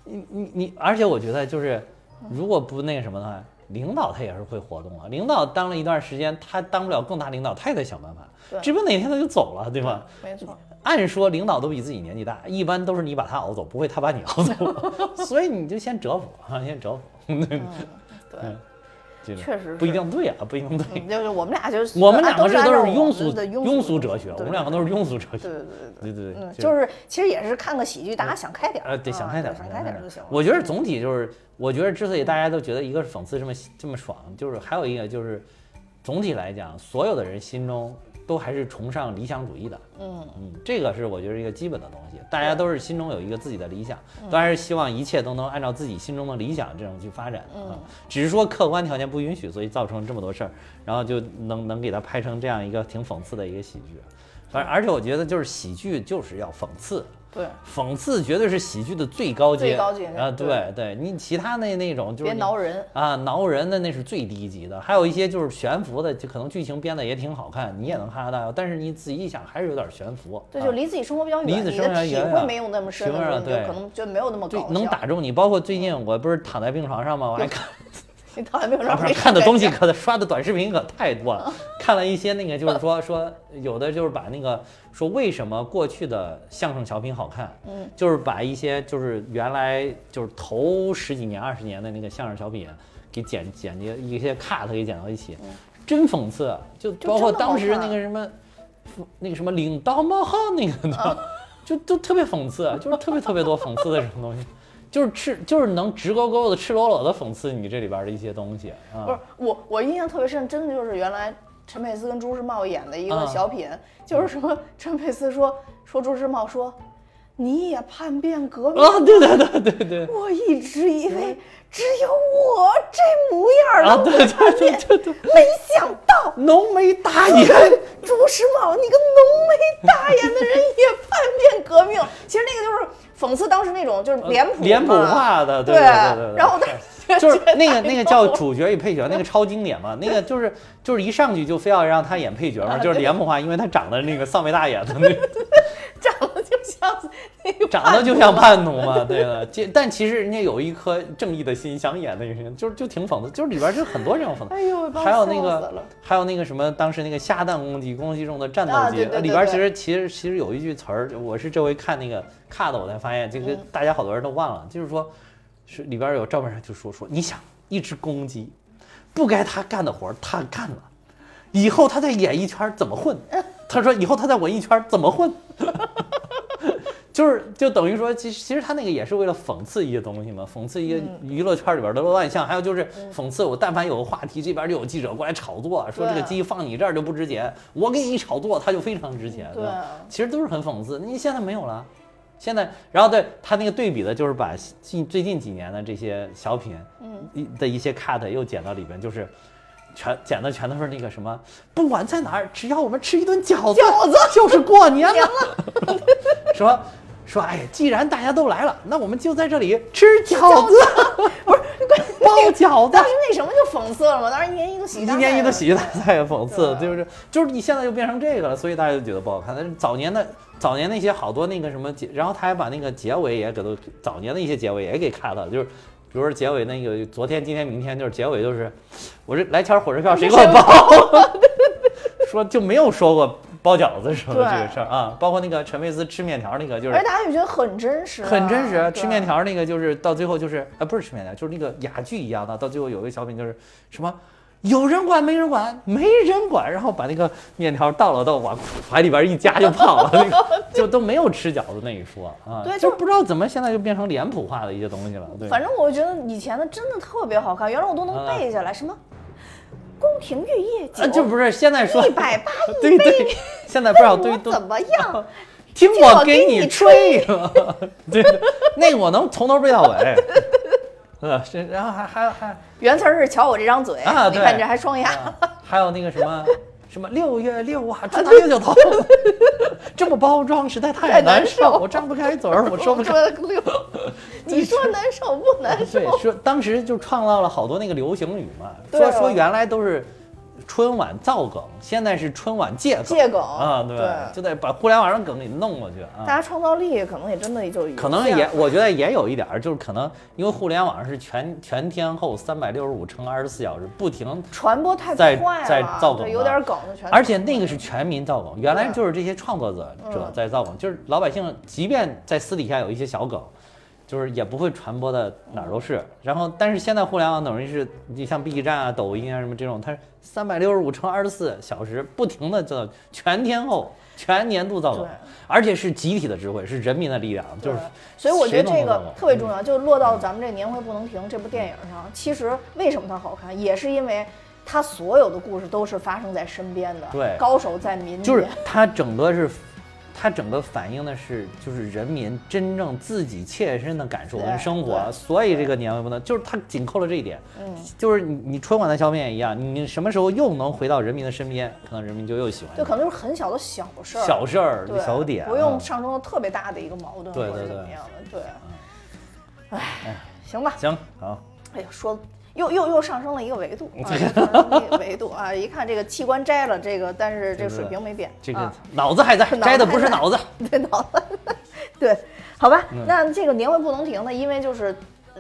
你你你，而且我觉得就是，如果不那个什么的话，领导他也是会活动啊。领导当了一段时间，他当不了更大领导，他也得想办法，对指不定哪天他就走了，对吧？没错，按说领导都比自己年纪大，一般都是你把他熬走，不会他把你熬走，(laughs) 所以你就先折服啊，先折服。(laughs) 嗯，对，就是确实是不一定对啊，不一定对。嗯就是我们俩就是我们两个是按照我是都是庸俗的庸俗哲学，我们两个都是庸俗哲学。对对对对。对对对嗯，，就是其实也是看个喜剧，大家想开点儿。呃，对，啊想开点儿，想开点儿就行了。我觉得总体就是，我觉得之所以大家都觉得一个是讽刺这么这么爽，就是还有一个就是，总体来讲，所有的人心中都还是崇尚理想主义的。嗯，嗯，这个是我觉得一个基本的东西，大家都是心中有一个自己的理想，嗯都还是希望一切都能按照自己心中的理想这种去发展嗯啊。只是说客观条件不允许，所以造成这么多事儿，然后就能能给它拍成这样一个挺讽刺的一个喜剧。反正而且我觉得就是喜剧就是要讽刺，对，讽刺绝对是喜剧的最高阶，最高阶啊！对对对，你其他那那种就是别挠人。啊，挠人的那是最低级的，还有一些就是悬浮的，就可能剧情编的也挺好看，你也能哈哈大笑，但是你仔细一想还是有点悬浮。对，啊就离自己生活比较远，离自己生活你的体远远会没有那么深对可能就没有那么搞对。，能打中你。包括最近我不是躺在病床上吗？我还看，你讨厌没有让不是看的东西可刷的短视频可太多了，看了一些那个就是说说有的就是把那个说为什么过去的相声小品好看，嗯，就是把一些就是原来就是头十几年二十年的那个相声小品给剪剪辑一些 cut 给剪到一起，真讽刺，就包括当时那个什么那个什么领导冒号那个的，就都特别讽刺，就是特别特别多讽刺的这种东西。就是赤，就是能直勾勾的、赤裸裸的讽刺你这里边的一些东西啊。不是我，我印象特别深，真的就是原来陈佩斯跟朱时茂演的一个小品，就是什么陈佩斯说说朱时茂说，你也叛变革命啊？对对对对对。我一直以为只有我这模样啊，对对对对对，没想到浓眉大眼，朱时茂，你个浓眉大眼的人也叛变革命。(laughs) 其实那个就是。讽刺当时那种就是脸谱脸谱化的，对对对。然后 (laughs) 就是那个那个叫 (laughs) 主角与配角，那个超经典嘛。那个就是就是一上去就非要让他演配角嘛，就是脸谱化，因为他长得那个丧眉大眼的那个，长像长得就像叛徒嘛，对的。但其实人家有一颗正义的心，想演那个人，就是就挺讽刺，就是里边就很多这种讽刺。哎呦，还有那个还有那个什么，当时那个下蛋公鸡，公鸡中的战斗机里边其实其实其实有一句词儿，我是这回看那个。cut 我才发现，这个大家好多人都忘了，就是说，是里边有照片上就说说，你想一只公鸡，不该他干的活他干了，以后他在演艺圈怎么混？(laughs) 他说以后他在文艺圈怎么混？(laughs) (laughs) 就是就等于说，其实其实他那个也是为了讽刺一些东西嘛，讽刺一些娱乐圈里边的乱象，还有就是讽刺我，但凡有个话题，这边就有记者过来炒作，说这个鸡放你这儿就不值钱，我给你一炒作，它就非常值钱。对，其实都是很讽刺。你现在没有了。现在，然后对他那个对比的，就是把近最近几年的这些小品，嗯，的一些 cut 又剪到里边，就是全捡的全都是那个什么，不管在哪儿，只要我们吃一顿饺子，饺子就是过年了。说说，哎，既然大家都来了，那我们就在这里吃饺子，(laughs) 不是包饺子。当时那什么就讽刺了嘛？当时一年一度喜剧，一年一度喜剧大赛也讽刺，就是就是你现在就变成这个了，所以大家就觉得不好看。但是早年的。早年那些好多那个什么结，然后他还把那个结尾也给都早年的一些结尾也给看了，就是比如说结尾那个昨天今天明天就是结尾就是，我这来钱火车票谁给我包？(laughs) 说就没有说过包饺子什么这个事儿啊，包括那个陈佩斯吃面条那个就是，哎大家也觉得很真实，很真实。吃面条那个就是到最后就是啊不是吃面条，就是那个哑剧一样的，到最后有一个小品就是什么。有人管没人管，没人管，然后把那个面条倒了倒，往怀里边一夹就跑了，(laughs) 那个就都没有吃饺子那一说啊。对，就不知道怎么现在就变成脸谱化的一些东西了。对，反正我觉得以前的真的特别好看，原来我都能背下来。什么宫廷玉液酒，就不是现在说一百八 (laughs) 一杯。对对，现在不知道对怎么样？听我给你吹。(laughs) 对，那个我能从头背到尾。呃，是，然后还还还原词是瞧我这张嘴啊，你看这还双牙，还有那个什么 (laughs) 什么六月六啊，春打六九头，(laughs) 这么包装实在太难受，我张不开嘴儿，我说不出来。你说难受不难受？对，说当时就创造了好多那个流行语嘛，说说原来都是。春晚造梗，现在是春晚借梗。借梗啊，对，就得把互联网上梗给弄过去啊。大家创造力可能也真的就可能也，我觉得也有一点儿，就是可能因为互联网是全全天候三百六十五乘二十四小时不停传播太快了，在造梗，有点梗的全。而且那个是全民造梗，原来就是这些创作者者在造梗，就是老百姓即便在私底下有一些小梗。就是也不会传播的哪儿都是，然后但是现在互联网等于是你像 B 站啊、抖音啊什么这种，它三百六十五乘二十四小时不停的造，全天候、全年度造梗，而且是集体的智慧，是人民的力量，就是。所以我觉得这个特别重要，就落到咱们这年会不能停这部电影上。其实为什么它好看，也是因为它所有的故事都是发生在身边的，对，高手在民间，就是它整个是。它整个反映的是，就是人民真正自己切身的感受跟生活，所以这个年味不能，就是它紧扣了这一点，嗯，就是你你春晚的小品也一样，你什么时候又能回到人民的身边，可能人民就又喜欢。对，可能就是很小的小事儿，小事儿，小点，不用上升到特别大的一个矛盾，对对对，怎么样的，对。哎，行吧，行，好。哎呀，说。又又又上升了一个维度，(laughs) 啊，一个维度啊！一看这个器官摘了，这个但是这个水平没变，这个脑子还在，摘的不是脑子，(laughs) 对脑子，对，好吧。那这个年会不能停呢，因为就是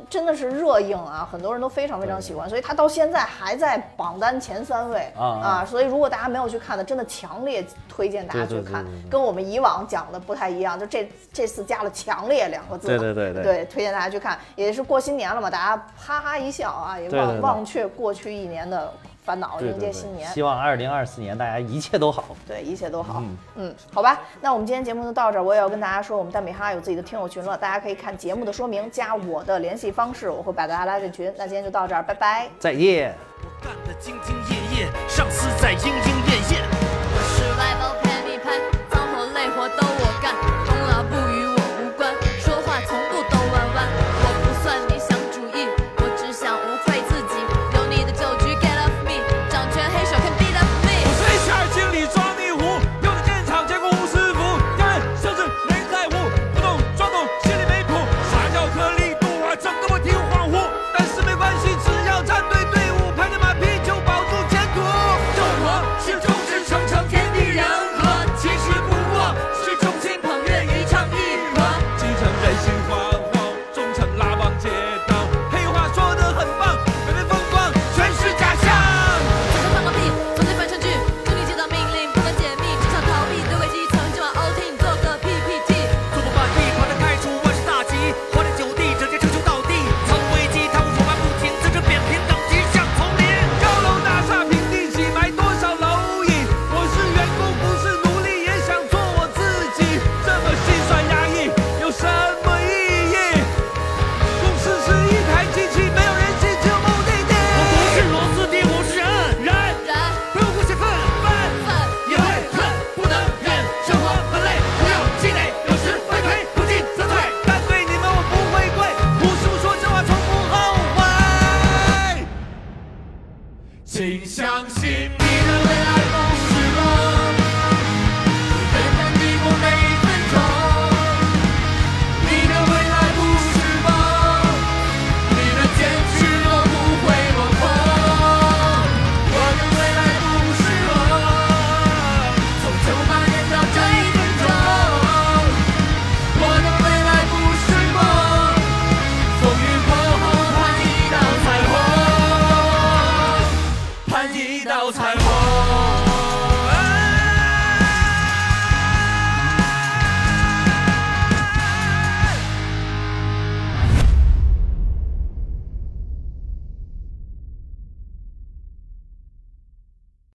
真的是热映啊，很多人都非常非常喜欢，所以它到现在还在榜单前三位啊啊。所以如果大家没有去看的，真的强烈推荐大家去看跟我们以往讲的不太一样，就这这次加了“强烈”两个字，对对对对。对，推荐大家去看，也是过新年了嘛，大家哈哈一笑啊，也忘忘却过去一年的烦恼，迎接新年。希望二零二四年大家一切都好。对，一切都好。嗯嗯好吧，那我们今天节目就到这儿。我也要跟大家说，我们蛋米哈有自己的听友群了，大家可以看节目的说明，加我的联系方式，我会把大家拉进群。那今天就到这儿，拜拜。再见。我干的兢兢业业，上司在莺莺燕燕。